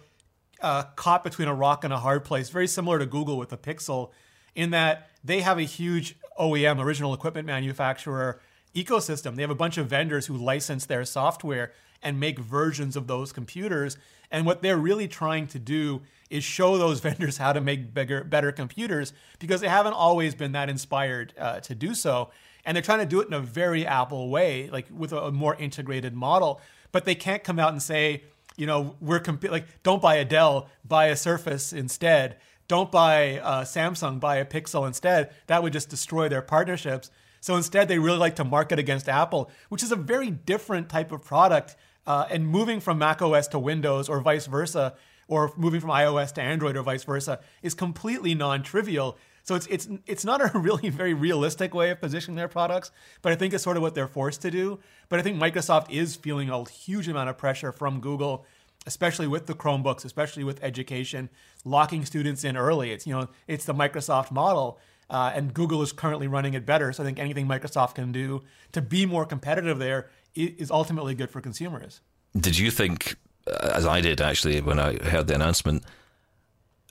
[SPEAKER 5] uh, caught between a rock and a hard place, very similar to Google with the Pixel, in that they have a huge OEM, original equipment manufacturer ecosystem. They have a bunch of vendors who license their software and make versions of those computers. And what they're really trying to do is show those vendors how to make bigger, better computers because they haven't always been that inspired uh, to do so. And they're trying to do it in a very Apple way, like with a, a more integrated model. But they can't come out and say, you know, we're comp- like, don't buy a Dell, buy a Surface instead. Don't buy uh, Samsung, buy a Pixel instead. That would just destroy their partnerships. So instead, they really like to market against Apple, which is a very different type of product uh, and moving from Mac OS to Windows or vice versa, or moving from iOS to Android or vice versa, is completely non-trivial. So it's it's it's not a really very realistic way of positioning their products, but I think it's sort of what they're forced to do. But I think Microsoft is feeling a huge amount of pressure from Google, especially with the Chromebooks, especially with education, locking students in early. It's you know it's the Microsoft model. Uh, and Google is currently running it better. So I think anything Microsoft can do to be more competitive there is ultimately good for consumers.
[SPEAKER 3] Did you think, uh, as I did actually when I heard the announcement,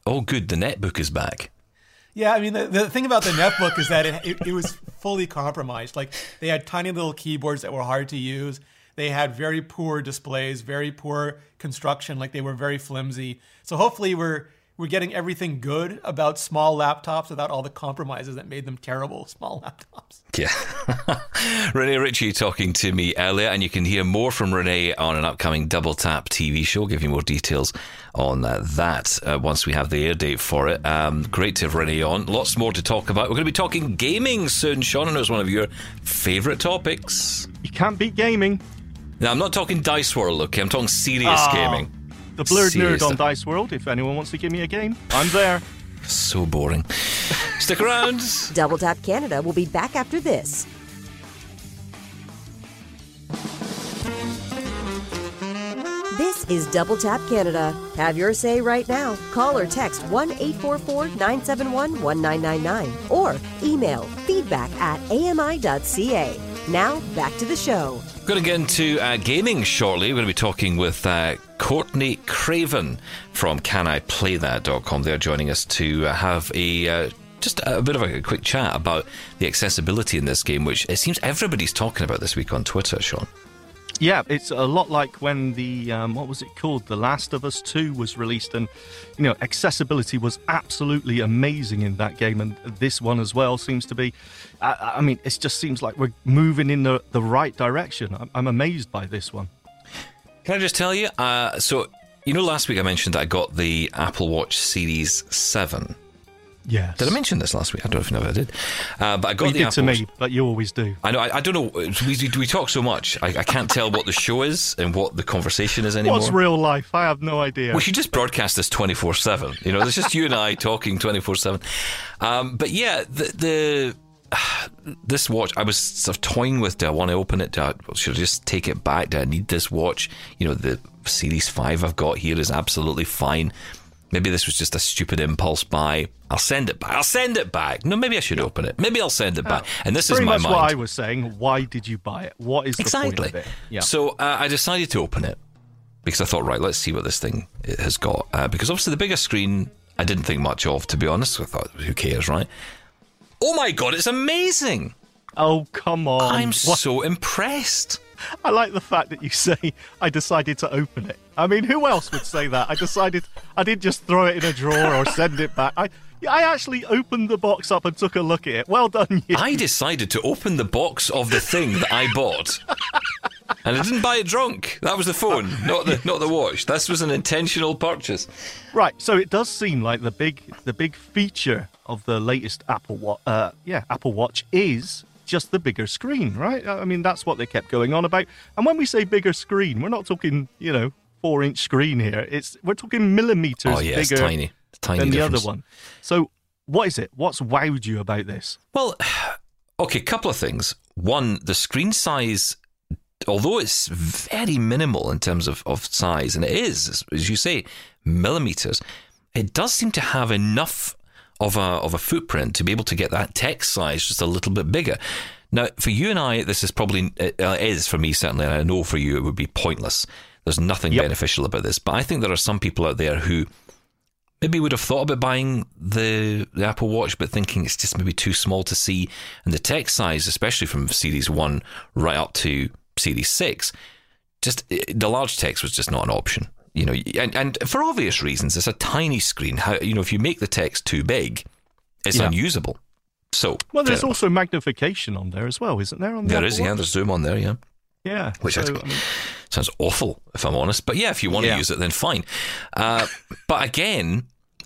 [SPEAKER 3] oh, good, the netbook is back?
[SPEAKER 5] Yeah, I mean, the, the thing about the netbook is that it, it, it was fully compromised. Like, they had tiny little keyboards that were hard to use. They had very poor displays, very poor construction, like they were very flimsy. So hopefully we're we're getting everything good about small laptops without all the compromises that made them terrible small laptops.
[SPEAKER 3] Yeah. Rene Ritchie talking to me earlier, and you can hear more from Rene on an upcoming Double Tap TV show. give you more details on uh, that uh, once we have the air date for it. Um, great to have Rene on. Lots more to talk about. We're going to be talking gaming soon. Sean, I know it's one of your favourite topics.
[SPEAKER 4] You can't beat gaming.
[SPEAKER 3] Now, I'm not talking Dice World, okay? I'm talking serious
[SPEAKER 4] Ah.
[SPEAKER 3] gaming.
[SPEAKER 4] The blurred
[SPEAKER 3] Serious
[SPEAKER 4] nerd on. Dice World. If anyone wants to give me a game, I'm there.
[SPEAKER 3] So boring. Stick around.
[SPEAKER 2] Double Tap Canada will be back after this. This is Double Tap Canada. Have your say right now. Call or text 1 844 971 1999 or email feedback at ami.ca. Now, back to the show.
[SPEAKER 3] We're Going to get into uh, gaming shortly. We're going to be talking with uh, Courtney Craven from CanIPlayThat.com. They're joining us to uh, have a uh, just a bit of a quick chat about the accessibility in this game, which it seems everybody's talking about this week on Twitter. Sean,
[SPEAKER 4] Yeah, it's a lot like when the um, what was it called? The Last of Us Two was released, and you know accessibility was absolutely amazing in that game, and this one as well seems to be. I, I mean, it just seems like we're moving in the the right direction. I'm, I'm amazed by this one.
[SPEAKER 3] can I just tell you? Uh, so you know, last week I mentioned that I got the Apple Watch Series Seven.
[SPEAKER 4] Yes.
[SPEAKER 3] Did I mention this last week? I don't know if I did, uh, but I got
[SPEAKER 4] Well, you
[SPEAKER 3] the
[SPEAKER 4] did
[SPEAKER 3] Apple
[SPEAKER 4] to me, but you always do.
[SPEAKER 3] I know. I, I don't know. We, we talk so much. I, I can't tell what the show is and what the conversation is anymore.
[SPEAKER 4] What's real life? I have no idea.
[SPEAKER 3] We should just broadcast this twenty four seven. You know, it's just you and I talking twenty four seven. Um, but yeah, the, the this watch, I was sort of toying with. Do I want to open it? Do I, should I just take it back? Do I need this watch? You know, the Series Five I've got here is absolutely fine. Maybe this was just a stupid impulse buy. I'll send it back. I'll send it back. No, maybe I should open it. Maybe I'll send it back. And this is my
[SPEAKER 4] much
[SPEAKER 3] mind.
[SPEAKER 4] what I was saying. Why did you buy it? What is the
[SPEAKER 3] Exactly.
[SPEAKER 4] point of it? Yeah.
[SPEAKER 3] So uh, I decided to open it because I thought, right, let's see what this thing has got. Uh, because obviously the bigger screen, I didn't think much of, to be honest. I thought, who cares, right? Oh my god, it's amazing!
[SPEAKER 4] oh come on!
[SPEAKER 3] I'm
[SPEAKER 4] What-
[SPEAKER 3] so impressed.
[SPEAKER 4] I like the fact that you say I decided to open it. I mean, who else would say that? I decided I didn't just throw it in a drawer or send it back. I I actually opened the box up and took a look at it. Well done, you.
[SPEAKER 3] I decided to open the box of the thing that I bought. And I didn't buy it drunk. That was the phone, not the not the watch. This was an intentional purchase.
[SPEAKER 4] Right, so it does seem like the big the big feature of the latest Apple Watch, uh, yeah, Apple Watch is just the bigger screen, right? I mean, that's what they kept going on about. And when we say bigger screen, we're not talking, you know, four inch screen here. It's we're talking millimeters
[SPEAKER 3] Oh yeah, it's
[SPEAKER 4] bigger
[SPEAKER 3] tiny. It's tiny
[SPEAKER 4] than the other one. So, what is it? What's wowed you about this?
[SPEAKER 3] Well, okay, couple of things. One, the screen size, although it's very minimal in terms of, of size, and it is, as- you say, millimeters, it does seem to have enough of a of a footprint to be able to get that text size just a little bit bigger. Now, for you and I, this is probably it uh, is for me certainly, and I know for you it would be pointless. There's nothing
[SPEAKER 4] Yep.
[SPEAKER 3] beneficial about this, but I think there are some people out there who maybe would have thought about buying the, the Apple Watch, but thinking it's just maybe too small to see. And the text size, especially from Series 1 right up to Series 6, just eh, the large text was just not an option. You know, and, and for obvious reasons, it's a tiny screen. How you know if you make the text too big, it's
[SPEAKER 4] Yeah.
[SPEAKER 3] unusable. So
[SPEAKER 4] Well, there's
[SPEAKER 3] enough.
[SPEAKER 4] also magnification on there as well, isn't there? On the
[SPEAKER 3] there
[SPEAKER 4] Apple
[SPEAKER 3] is yeah, there's zoom on there, yeah.
[SPEAKER 4] yeah.
[SPEAKER 3] Which I-
[SPEAKER 4] so, I mean,
[SPEAKER 3] Sounds awful, if I'm honest. But yeah, if you want
[SPEAKER 4] Yeah.
[SPEAKER 3] to use it, then fine. Uh, but again,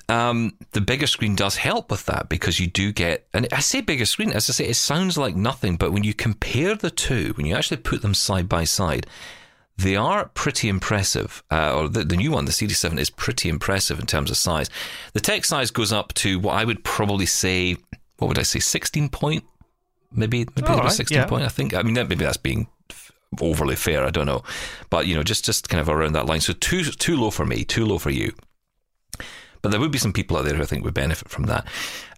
[SPEAKER 3] um, the bigger screen does help with that because you do get, and I say bigger screen, as I say, it sounds like nothing, but when you compare the two, when you actually put them side by side, they are pretty impressive. Uh, or the, the new one, the CD7, is pretty impressive in terms of size. The text size goes up to what I would probably say, what would I say, 16 point? Maybe, maybe
[SPEAKER 4] right,
[SPEAKER 3] 16
[SPEAKER 4] yeah.
[SPEAKER 3] point, I think. I mean, maybe that's being overly fair. I don't know, but you know, just just kind of around that line. So too too low for me, too low for you. But there would be some people out there who I think would benefit from that.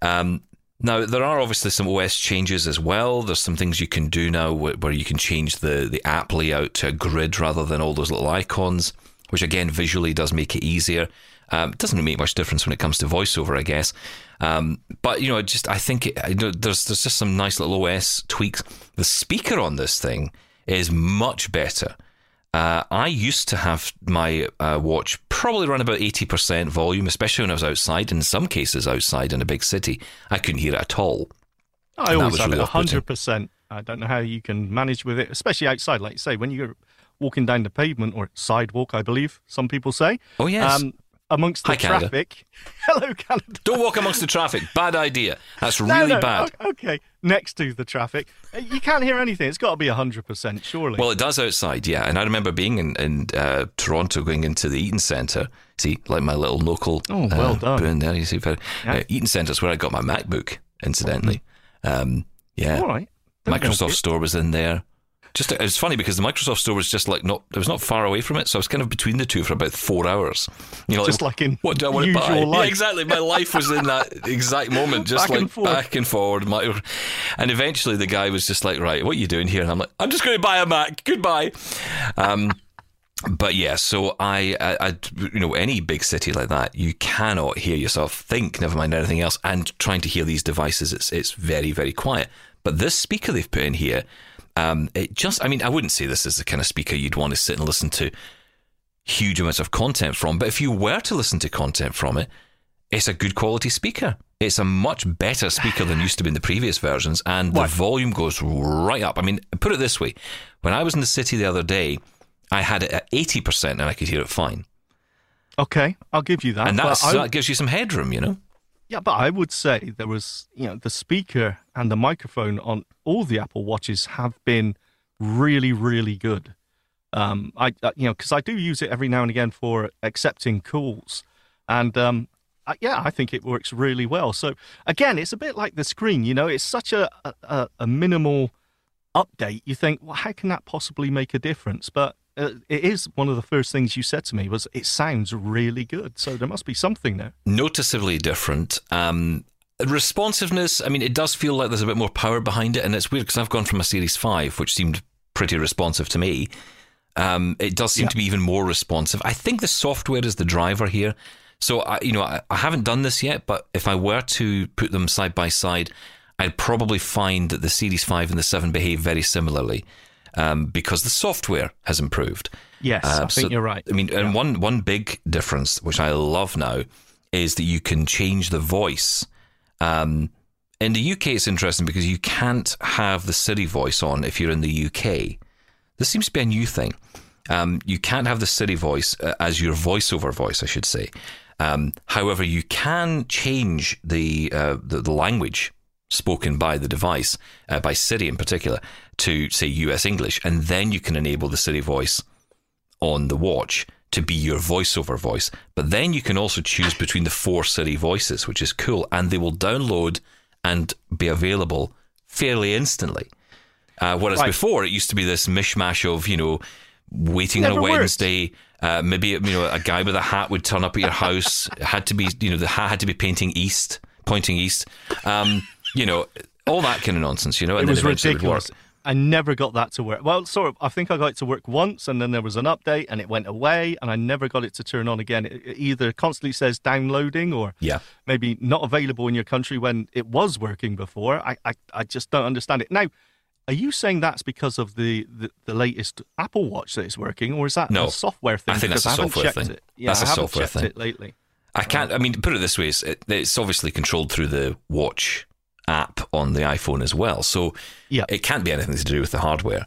[SPEAKER 3] Um, now there are obviously some OS changes as well. There's some things you can do now where, you can change the the app layout to a grid rather than all those little icons, which again visually does make it easier. Um, it doesn't make much difference when it comes to voiceover, I guess. Um, but you know, just I think it, there's there's just some nice little OS tweaks. The speaker on this thing is much better Uh, I used to have my uh, watch probably run about 80% volume, especially when I was outside. In some cases, outside in a big city, I couldn't hear it at all.
[SPEAKER 4] I
[SPEAKER 3] And
[SPEAKER 4] always have
[SPEAKER 3] really
[SPEAKER 4] it
[SPEAKER 3] off-putting.
[SPEAKER 4] 100%. I don't know how you can manage with it, especially outside. Like you say, when you're walking down the pavement or sidewalk, I believe some people say.
[SPEAKER 3] Oh, yes.
[SPEAKER 4] Amongst the
[SPEAKER 3] Hi, Canada.
[SPEAKER 4] traffic. Hello, Canada.
[SPEAKER 3] Don't walk amongst the traffic. Bad idea. That's really
[SPEAKER 4] no,
[SPEAKER 3] bad.
[SPEAKER 4] Okay, next to the traffic. Uh, You can't hear anything. It's got to be 100%, surely.
[SPEAKER 3] Well, it does outside, yeah. And I remember being in, in uh, Toronto, going into the Eaton Centre. See, like my little local.
[SPEAKER 4] Oh, well
[SPEAKER 3] uh,
[SPEAKER 4] done.
[SPEAKER 3] boon there. You see,
[SPEAKER 4] Yeah.
[SPEAKER 3] uh, Eaton Centre is where I got my MacBook, incidentally. Um, yeah.
[SPEAKER 4] All right. Don't
[SPEAKER 3] Microsoft. Store was in there. Just it was funny because the Microsoft Store was just like not it was not far away from it, so I was kind of between the two for about four hours. You know,
[SPEAKER 4] Just like in
[SPEAKER 3] what do I want to buy? Yeah, exactly. My life was in that exact moment, just
[SPEAKER 4] Back
[SPEAKER 3] like
[SPEAKER 4] and
[SPEAKER 3] back and forward. My, and eventually, the guy was just like, "Right, what are you doing here?" And I'm like, "I'm just going to buy a Mac. Goodbye." Um, but yeah, so I, I, I, you know, any big city like that, you cannot hear yourself think, never mind anything else. And trying to hear these devices, it's it's very very quiet. But this speaker they've put in here, um, it just, I mean, I wouldn't say this is the kind of speaker you'd want to sit and listen to huge amounts of content from. But if you were to listen to content from it, it's a good quality speaker. It's a much better speaker than used to be in the previous versions, and the volume goes right up. I mean, put it this way: when I was in the city the other day, I had it at eighty percent, and I could hear it fine.
[SPEAKER 4] Okay, I'll give you that.
[SPEAKER 3] And that gives you some headroom, you know.
[SPEAKER 4] Yeah, but I would say there was, you know, the speaker and the microphone on all the Apple Watches have been really, really good. Um, I, uh, you know, because I do use it every now and again for accepting calls, and um, I, yeah, I think it works really well. So again, it's a bit like the screen, you know, it's such a a, a- minimal update. You think, well, how can that possibly make a difference? But uh, it is one of the first things you said to me was it sounds really good. So there must be something there.
[SPEAKER 3] noticeably different. Um, responsiveness, I mean, it does feel like there's a bit more power behind it, and it's weird because I've gone from a Series 5, which seemed pretty responsive to me. Um, it does seem
[SPEAKER 4] Yeah.
[SPEAKER 3] to be even more responsive. I think the software is the driver here. So, I, you know, I, I haven't done this yet, but if I were to put them side by side, I'd probably find that the Series 5 and the 7 behave very similarly um, because the software has improved.
[SPEAKER 4] Yes,
[SPEAKER 3] Uh,
[SPEAKER 4] I think you're right.
[SPEAKER 3] I mean, and one one big difference, which I love now, is that you can change the voice. Um, in the UK, it's interesting because you can't have the Siri voice on if you're in the UK. This seems to be a new thing. Um, you can't have the Siri voice uh, as your voiceover voice, I should say. Um, however, you can change the, uh, the the language spoken by the device, uh, by Siri in particular, to say US English, and then you can enable the Siri voice on the watch to be your voiceover voice. But then you can also choose between the four Siri voices, which is cool, and they will download and be available fairly instantly. Uh, whereas
[SPEAKER 4] Right.
[SPEAKER 3] before it used to be this mishmash of you know waiting on a. Wednesday. Uh, maybe you know a guy with a hat would turn up at your house. It had to be you know the hat had to be painting east, pointing east. Um, you know all that kind of nonsense. You know, and
[SPEAKER 4] it was
[SPEAKER 3] eventually it
[SPEAKER 4] ridiculous. I never got that to work. Well, sort of. I think I got it to work once, and then there was an update, and it went away, and I never got it to turn on again. It it either constantly says downloading, or
[SPEAKER 3] Yeah.
[SPEAKER 4] maybe not available in your country when it was working before. I, I, I just don't understand it. Now, are you saying that's because of the, the, the latest Apple Watch that it's working, or is that
[SPEAKER 3] No.
[SPEAKER 4] a software thing?
[SPEAKER 3] I think that's a software thing.
[SPEAKER 4] It. Yeah,
[SPEAKER 3] That's
[SPEAKER 4] I
[SPEAKER 3] a software thing.
[SPEAKER 4] it lately.
[SPEAKER 3] I can't. I mean, put it this way: it's, it's obviously controlled through the watch app on the iPhone as well. So
[SPEAKER 4] Yeah.
[SPEAKER 3] it can't be anything to do with the hardware.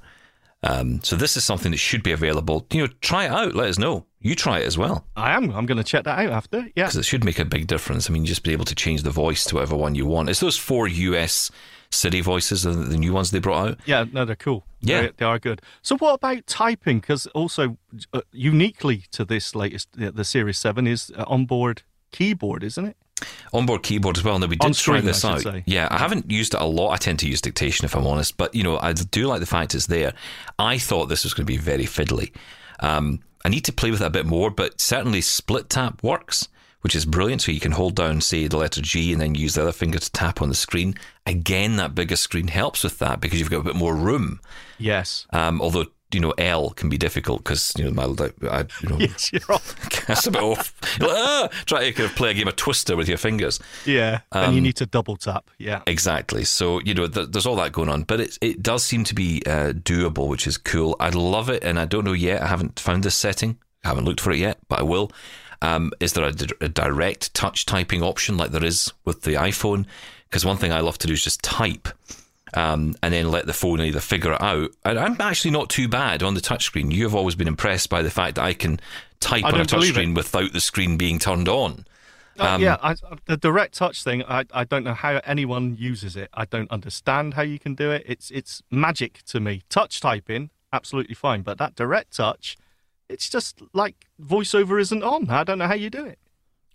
[SPEAKER 3] Um, so this is something that should be available. You know, try it out. Let us know. You try it as well
[SPEAKER 4] I am. I'm going to check that out after. Yeah.
[SPEAKER 3] because it should make a big difference. I mean, just be able to change the voice to whatever one you want. It's those four US city voices, the, the new ones they brought out.
[SPEAKER 4] Yeah, no, they're cool.
[SPEAKER 3] Yeah.
[SPEAKER 4] they, they are good. So, what about typing? Because also, uh, uniquely to this latest, the, the Series Seven is uh, onboard keyboard, isn't it?
[SPEAKER 3] Onboard keyboard as well. Now we did try this out.
[SPEAKER 4] say.
[SPEAKER 3] Yeah, I haven't used it a lot. I tend to use dictation if I'm honest, but you know, I do like the fact it's there. I thought this was going to be very fiddly. Um, I need to play with it a bit more, but certainly split tap works, which is brilliant. So you can hold down, say, the letter G, and then use the other finger to tap on the screen. Again, that bigger screen helps with that because you've got a bit more room.
[SPEAKER 4] Yes.
[SPEAKER 3] Um, although you know, L can be difficult because you know my, I, you know,
[SPEAKER 4] yes, you're off.
[SPEAKER 3] cast a bit off. Like, ah, try to kind of play a game of Twister with your fingers.
[SPEAKER 4] Yeah, and you need to double tap. Yeah,
[SPEAKER 3] Exactly. So you know, th- there's all that going on, but it it does seem to be uh, doable, which is cool. I love it, and I don't know yet. I haven't found this setting. I haven't looked for it yet, but I will. Um, is there a direct touch typing option like there is with the iPhone? Because one thing I love to do is just type. Um, and then let the phone either figure it out. And I'm actually not too bad on the touchscreen. You have always been impressed by the fact that I can type
[SPEAKER 4] I
[SPEAKER 3] on a touchscreen without the screen being turned on.
[SPEAKER 4] Uh,
[SPEAKER 3] Um,
[SPEAKER 4] yeah. I, the direct touch thing, I, I don't know how anyone uses it. I don't understand how you can do it. It's it's magic to me. Touch typing, absolutely fine, but that direct touch, it's just like voiceover isn't on. I don't know how you do it.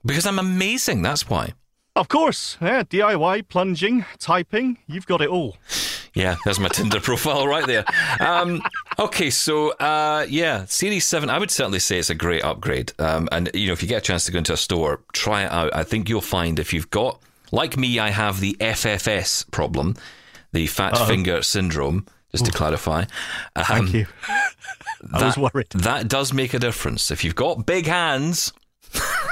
[SPEAKER 3] Because I'm amazing, that's why.
[SPEAKER 4] Of course, yeah, DIY, plunging, typing, you've got it all.
[SPEAKER 3] Yeah, there's my Tinder profile right there. Um, okay, so uh, yeah, Series 7, I would certainly say it's a great upgrade. Um, and, you know, if you get a chance to go into a store, try it out. I think you'll find if you've got, like me, I have the FFS problem, the fat finger syndrome, just to clarify. Um,
[SPEAKER 4] Thank you. I was worried.
[SPEAKER 3] That does make a difference. If you've got big hands,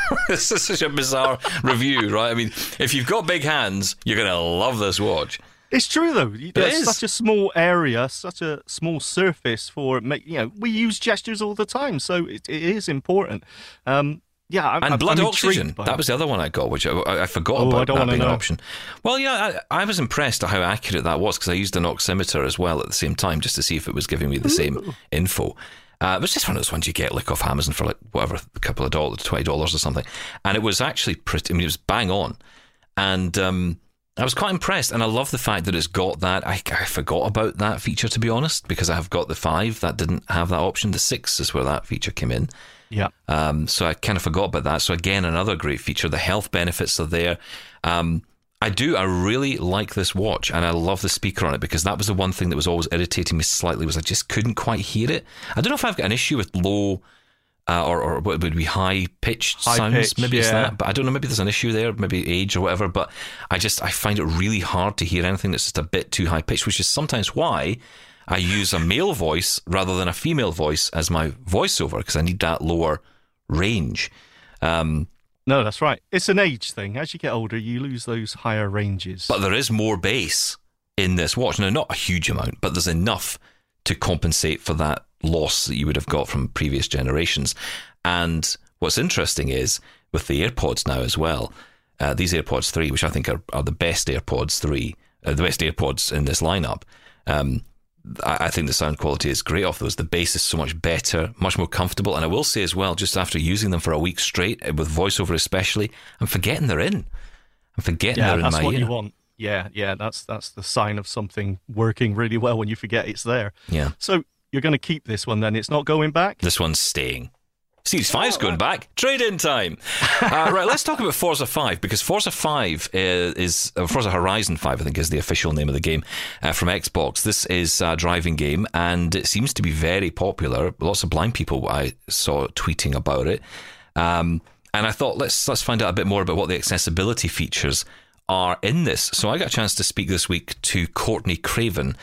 [SPEAKER 3] this is such a bizarre review, right? I mean, if you've got big hands, you're going to love this watch.
[SPEAKER 4] It's true though. It's
[SPEAKER 3] is.
[SPEAKER 4] such a small area, such a small surface for make. You know, we use gestures all the time, so it, it is important. Um, yeah, I'm,
[SPEAKER 3] and
[SPEAKER 4] I'm-
[SPEAKER 3] blood
[SPEAKER 4] I'm
[SPEAKER 3] oxygen. That
[SPEAKER 4] it.
[SPEAKER 3] was the other one I got, which I, I forgot
[SPEAKER 4] Oh,
[SPEAKER 3] about
[SPEAKER 4] don't
[SPEAKER 3] that being an
[SPEAKER 4] know.
[SPEAKER 3] option. Well, yeah, I, I was impressed at how accurate that was because I used an oximeter as well at the same time just to see if it was giving me the same info. Uh, it was just one of those ones you get like off Amazon for like whatever, a couple of dollars, twenty dollars or something, and it was actually pretty. I mean, it was bang on, and um, I was quite impressed. And I love the fact that it's got that. I, I forgot about that feature to be honest, because I've got the five that didn't have that option. The six is where that feature came in.
[SPEAKER 4] Yeah,
[SPEAKER 3] Um, so I kind of forgot about that. So again, another great feature. The health benefits are there. Um, I do. I really like this watch, and I love the speaker on it because that was the one thing that was always irritating me slightly. Was I just couldn't quite hear it. I don't know if I've got an issue with low. Uh, or, or what would be high pitched sounds?
[SPEAKER 4] pitch,
[SPEAKER 3] maybe it's that, but I don't know. Maybe there's an issue there, maybe age or whatever. But I just I find it really hard to hear anything that's just a bit too high pitched, which is sometimes why I use a male voice rather than a female voice as my voiceover because I need that lower range. Um,
[SPEAKER 4] no, that's right. It's an age thing. As you get older, you lose those higher ranges.
[SPEAKER 3] but there is more bass in this watch. Now, not a huge amount, but there's enough to compensate for that loss that you would have got from previous generations. And what's interesting is with the AirPods now as well, uh, these AirPods 3, which I think are, are the best AirPods 3, uh, the best AirPods in this lineup. Um, I think the sound quality is great off those. The bass is so much better, much more comfortable. And I will say as well, just after using them for a week straight, uh, with voiceover especially, I'm forgetting they're in. I'm forgetting
[SPEAKER 4] yeah,
[SPEAKER 3] they're in my ear.
[SPEAKER 4] that's what you want. Yeah, yeah, that's that's the sign of something working really well when you forget it's there.
[SPEAKER 3] Yeah.
[SPEAKER 4] So you're going to keep this one then? It's not going back.
[SPEAKER 3] This one's staying. Series 5's going back. Trade in time. Uh, right, let's talk about Forza 5 because Forza 5 uh, is, uh, Forza Horizon 5, I think, is the official name of the game uh, from Xbox. This is a driving game and it seems to be very popular. Lots of blind people I saw tweeting about it. Um, and I thought, let's, let's find out a bit more about what the accessibility features are in this. So I got a chance to speak this week to Courtney Craven,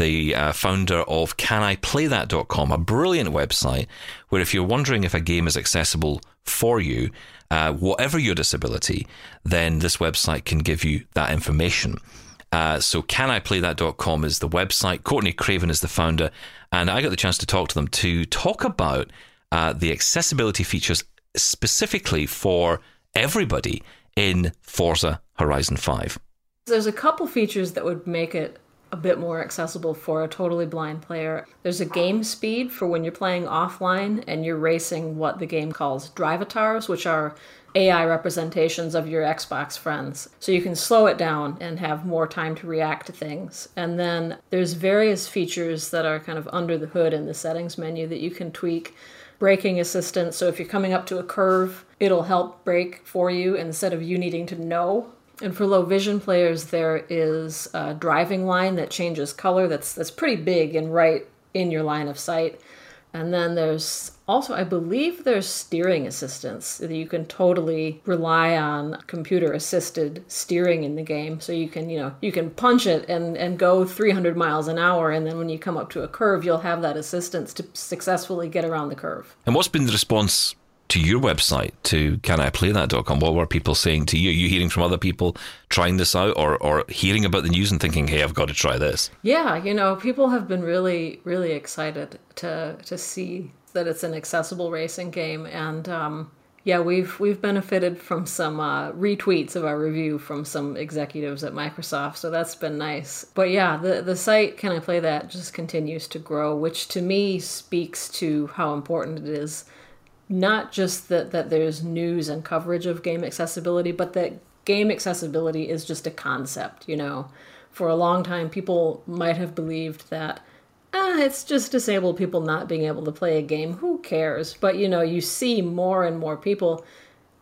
[SPEAKER 3] the uh, founder of CanIPlayThat.com, a brilliant website where if you're wondering if a game is accessible for you, uh, whatever your disability, then this website can give you that information. Uh, so caniplaythat.com is the website. Courtney Craven is the founder, and I got the chance to talk to them to talk about uh, the accessibility features specifically for everybody in Forza Horizon 5.
[SPEAKER 6] There's a couple features that would make it a bit more accessible for a totally blind player. There's a game speed for when you're playing offline and you're racing what the game calls drivatars, which are AI representations of your Xbox friends. So you can slow it down and have more time to react to things. And then there's various features that are kind of under the hood in the settings menu that you can tweak. Braking assistance, so if you're coming up to a curve, it'll help brake for you instead of you needing to know and for low vision players, there is a driving line that changes color. That's that's pretty big and right in your line of sight. And then there's Also, I believe there's steering assistance that you can totally rely on computer assisted steering in the game. So you can, you know, you can punch it and, and go 300 miles an hour. And then when you come up to a curve, you'll have that assistance to successfully get around the curve.
[SPEAKER 3] And what's been the response to your website to caniplaythat.com what were people saying to you? Are you hearing from other people trying this out or, or hearing about the news and thinking hey i've got to try this
[SPEAKER 6] yeah you know people have been really really excited to to see that it's an accessible racing game. And um, yeah we've we've benefited from some uh, retweets of our review from some executives at microsoft. So that's been nice. But yeah the the site can i play that just continues to grow which to me speaks to how important it is not just that that there's news and coverage of game accessibility, but that game accessibility is just a concept. You know, for a long time, people might have believed that. Ah, it's just disabled people not being able to play a game. Who cares? But you know, you see more and more people,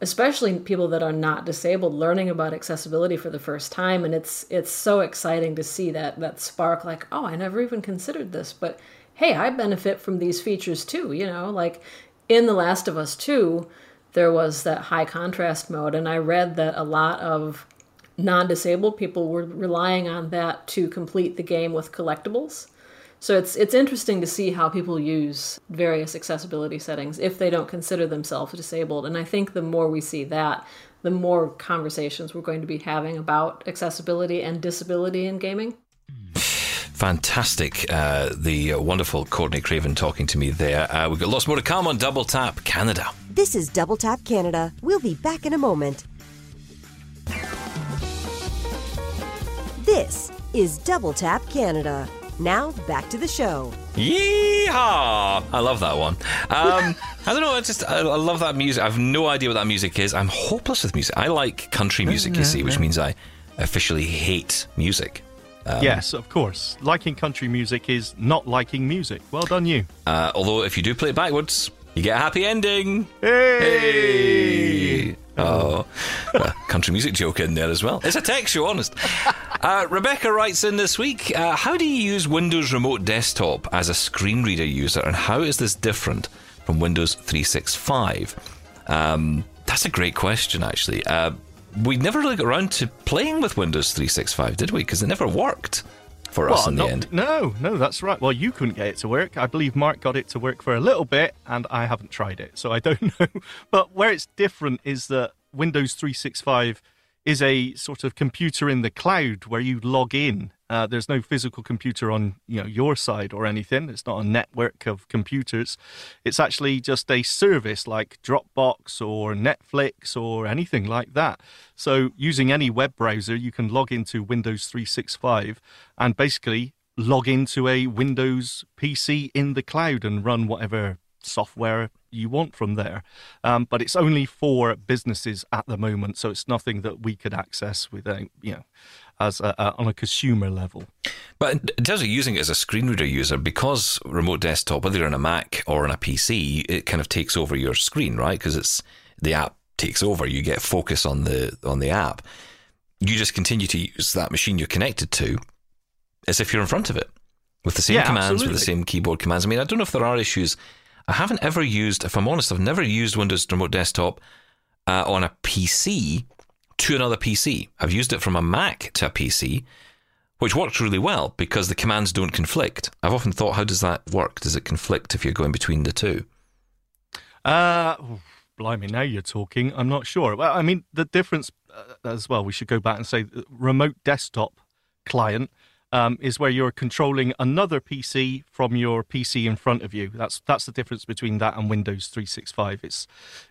[SPEAKER 6] especially people that are not disabled, learning about accessibility for the first time, and it's it's so exciting to see that that spark. Like, oh, I never even considered this, but hey, I benefit from these features too. You know, like in The Last of Us 2, there was that high contrast mode, and I read that a lot of non disabled people were relying on that to complete the game with collectibles. So it's it's interesting to see how people use various accessibility settings if they don't consider themselves disabled. And I think the more we see that, the more conversations we're going to be having about accessibility and disability in gaming. Hmm.
[SPEAKER 3] Fantastic. Uh, the uh, wonderful Courtney Craven talking to me there. Uh, we've got lots more to come on Double Tap Canada.
[SPEAKER 2] This is Double Tap Canada. We'll be back in a moment. This is Double Tap Canada. Now back to the show.
[SPEAKER 3] Yeehaw! I love that one. Um, I don't know. I just I, I, love that music. I have no idea what that music is. I'm hopeless with music. I like country music, you see, which means I officially hate music.
[SPEAKER 4] Um, yes, of course. Liking country music is not liking music. Well done, you.
[SPEAKER 3] Uh, although, if you do play it backwards, you get a happy ending.
[SPEAKER 4] Hey!
[SPEAKER 3] hey! Oh, uh, country music joke in there as well. It's a tech show, honest. Uh, Rebecca writes in this week uh, How do you use Windows Remote Desktop as a screen reader user, and how is this different from Windows 365? Um, that's a great question, actually. Uh, we never really got around to playing with Windows 365, did we? Because it never worked for
[SPEAKER 4] well,
[SPEAKER 3] us in
[SPEAKER 4] not,
[SPEAKER 3] the end.
[SPEAKER 4] No, no, that's right. Well, you couldn't get it to work. I believe Mark got it to work for a little bit, and I haven't tried it, so I don't know. But where it's different is that Windows 365 is a sort of computer in the cloud where you log in uh, there's no physical computer on you know your side or anything. It's not a network of computers. It's actually just a service like Dropbox or Netflix or anything like that. So using any web browser, you can log into Windows 365 and basically log into a Windows PC in the cloud and run whatever software you want from there. Um, but it's only for businesses at the moment, so it's nothing that we could access without you know as a, a, on a consumer level.
[SPEAKER 3] But in terms of using it as a screen reader user, because remote desktop, whether you're on a Mac or on a PC, it kind of takes over your screen, right? Because it's the app takes over. You get focus on the on the app. You just continue to use that machine you're connected to as if you're in front of it with the same
[SPEAKER 4] yeah,
[SPEAKER 3] commands,
[SPEAKER 4] absolutely.
[SPEAKER 3] with the same keyboard commands. I mean, I don't know if there are issues. I haven't ever used, if I'm honest, I've never used Windows Remote Desktop uh, on a PC to another PC. I've used it from a Mac to a PC, which works really well because the commands don't conflict. I've often thought, how does that work? Does it conflict if you're going between the two?
[SPEAKER 4] Uh, blimey, now you're talking. I'm not sure. Well, I mean, the difference uh, as well, we should go back and say remote desktop client um, is where you're controlling another PC from your PC in front of you. That's that's the difference between that and Windows 365. It's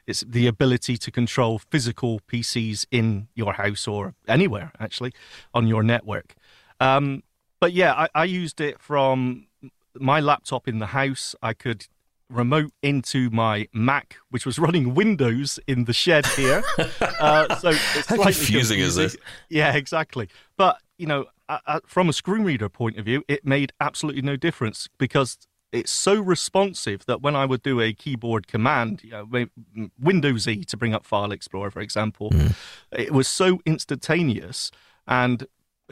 [SPEAKER 4] it's the ability to control physical PCs in your house or anywhere actually on your network. Um, but yeah, I, I used it from my laptop in the house. I could remote into my Mac, which was running Windows in the shed here. uh, so it's
[SPEAKER 3] How confusing, confusing is it?
[SPEAKER 4] Yeah, exactly. But you know, from a screen reader point of view, it made absolutely no difference because it's so responsive that when I would do a keyboard command, you know, Windows E to bring up File Explorer, for example, mm. it was so instantaneous. And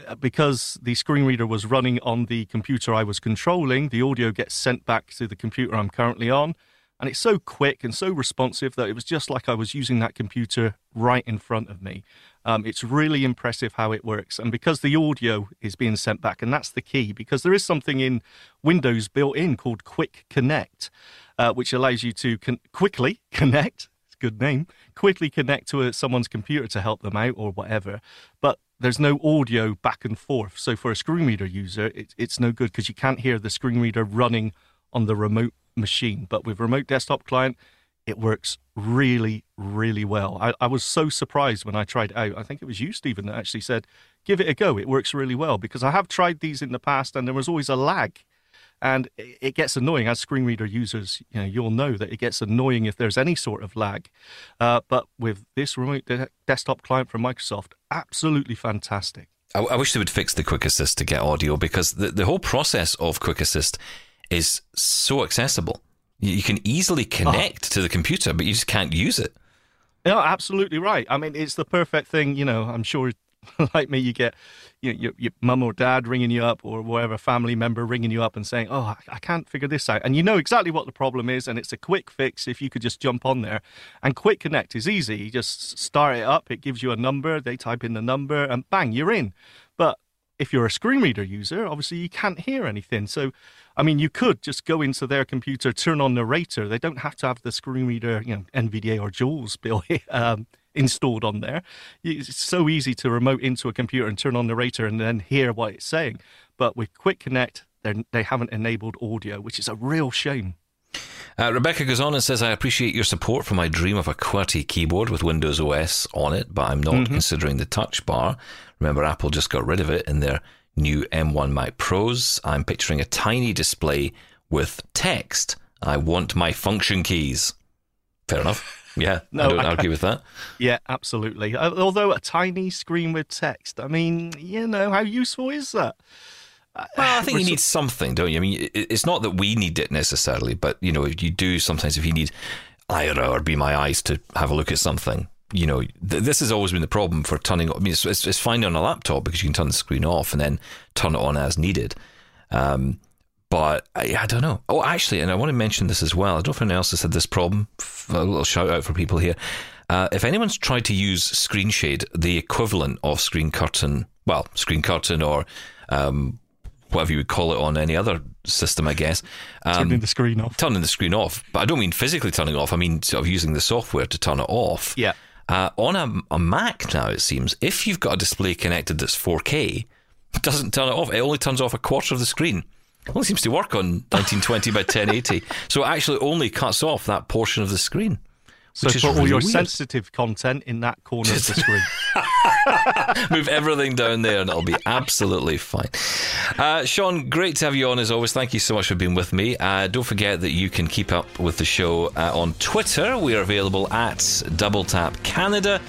[SPEAKER 4] uh, because the screen reader was running on the computer I was controlling, the audio gets sent back to the computer I'm currently on. And it's so quick and so responsive that it was just like I was using that computer right in front of me. Um, it's really impressive how it works. And because the audio is being sent back, and that's the key, because there is something in Windows built in called Quick Connect, uh, which allows you to con- quickly connect. It's a good name. Quickly connect to a, someone's computer to help them out or whatever. But there's no audio back and forth. So for a screen reader user, it, it's no good because you can't hear the screen reader running on the remote machine. But with remote desktop client, it works really, really well. I, I, was so surprised when I tried it out. I think it was you, Stephen, that actually said, give it a go. It works really well because I have tried these in the past and there was always a lag. And it gets annoying as screen reader users. You know, you'll know that it gets annoying if there's any sort of lag. Uh, but with this remote de- desktop client from Microsoft, absolutely fantastic.
[SPEAKER 3] I, I wish they would fix the Quick Assist to get audio because the, the whole process of Quick Assist is so accessible. You can easily ah. connect oh. to the computer, but you just can't use it.
[SPEAKER 4] No, absolutely right. I mean, it's the perfect thing. You know, I'm sure, like me, you get you know, your, your mum or dad ringing you up, or whatever family member ringing you up and saying, "Oh, I, I can't figure this out," and you know exactly what the problem is, and it's a quick fix if you could just jump on there. And Quick Connect is easy. You just start it up. It gives you a number. They type in the number, and bang, you're in. But if you're a screen reader user, obviously you can't hear anything. So, I mean, you could just go into their computer, turn on narrator. They don't have to have the screen reader, you know, NVDA or JAWS built um, installed on there. It's so easy to remote into a computer and turn on narrator and then hear what it's saying. But with Quick Connect, they haven't enabled audio, which is a real shame.
[SPEAKER 3] Uh, Rebecca goes on and says, I appreciate your support for my dream of a QWERTY keyboard with Windows OS on it, but I'm not mm-hmm. considering the touch bar. Remember, Apple just got rid of it in their new M1 Mac Pros. I'm picturing a tiny display with text. I want my function keys. Fair enough. Yeah, no, I don't I argue with that.
[SPEAKER 4] Yeah, absolutely. Uh, although a tiny screen with text, I mean, you know, how useful is that?
[SPEAKER 3] Well, I think you need something, don't you? I mean, it's not that we need it necessarily, but you know, you do sometimes if you need Aira or Be My Eyes to have a look at something. You know, th- this has always been the problem for turning. I mean, it's, it's, it's, fine on a laptop because you can turn the screen off and then turn it on as needed. Um, but I, I, don't know. Oh, actually, and I want to mention this as well. I don't know if anyone else has had this problem. A little shout out for people here. Uh, if anyone's tried to use Screen Shade, the equivalent of Screen Curtain, well, Screen Curtain or um, whatever you would call it on any other system, I guess.
[SPEAKER 4] Um, turning the screen off.
[SPEAKER 3] Turning the screen off. But I don't mean physically turning off. I mean sort of using the software to turn it off.
[SPEAKER 4] Yeah.
[SPEAKER 3] Uh, on a, a, Mac now, it seems, if you've got a display connected that's 4K, it doesn't turn it off. It only turns off a quarter of the screen. It only seems to work on 1920 by 1080. So it actually only cuts off that portion of the screen.
[SPEAKER 4] So put really all your weird. sensitive content in that corner of the screen.
[SPEAKER 3] Move everything down there and it'll be absolutely fine. Uh, Shaun, great to have you on as always. Thank you so much for being with me. Uh, don't forget that you can keep up with the show uh, on Twitter. We are available at Double Tap Canada.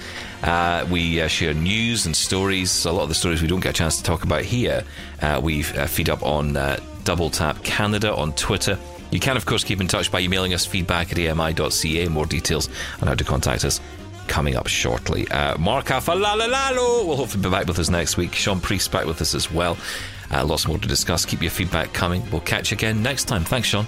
[SPEAKER 3] Uh, we uh, share news and stories. A lot of the stories we don't get a chance to talk about here, uh, we uh, feed up on uh, Double Tap Canada on Twitter. You can, of course, keep in touch by emailing us feedback at ami.ca. More details on how to contact us coming up shortly. Uh, Mark Aflalo will hopefully be back with us next week. Sean Preece back with us as well. Uh, lots more to discuss. Keep your feedback coming. We'll catch you again next time. Thanks, Shaun.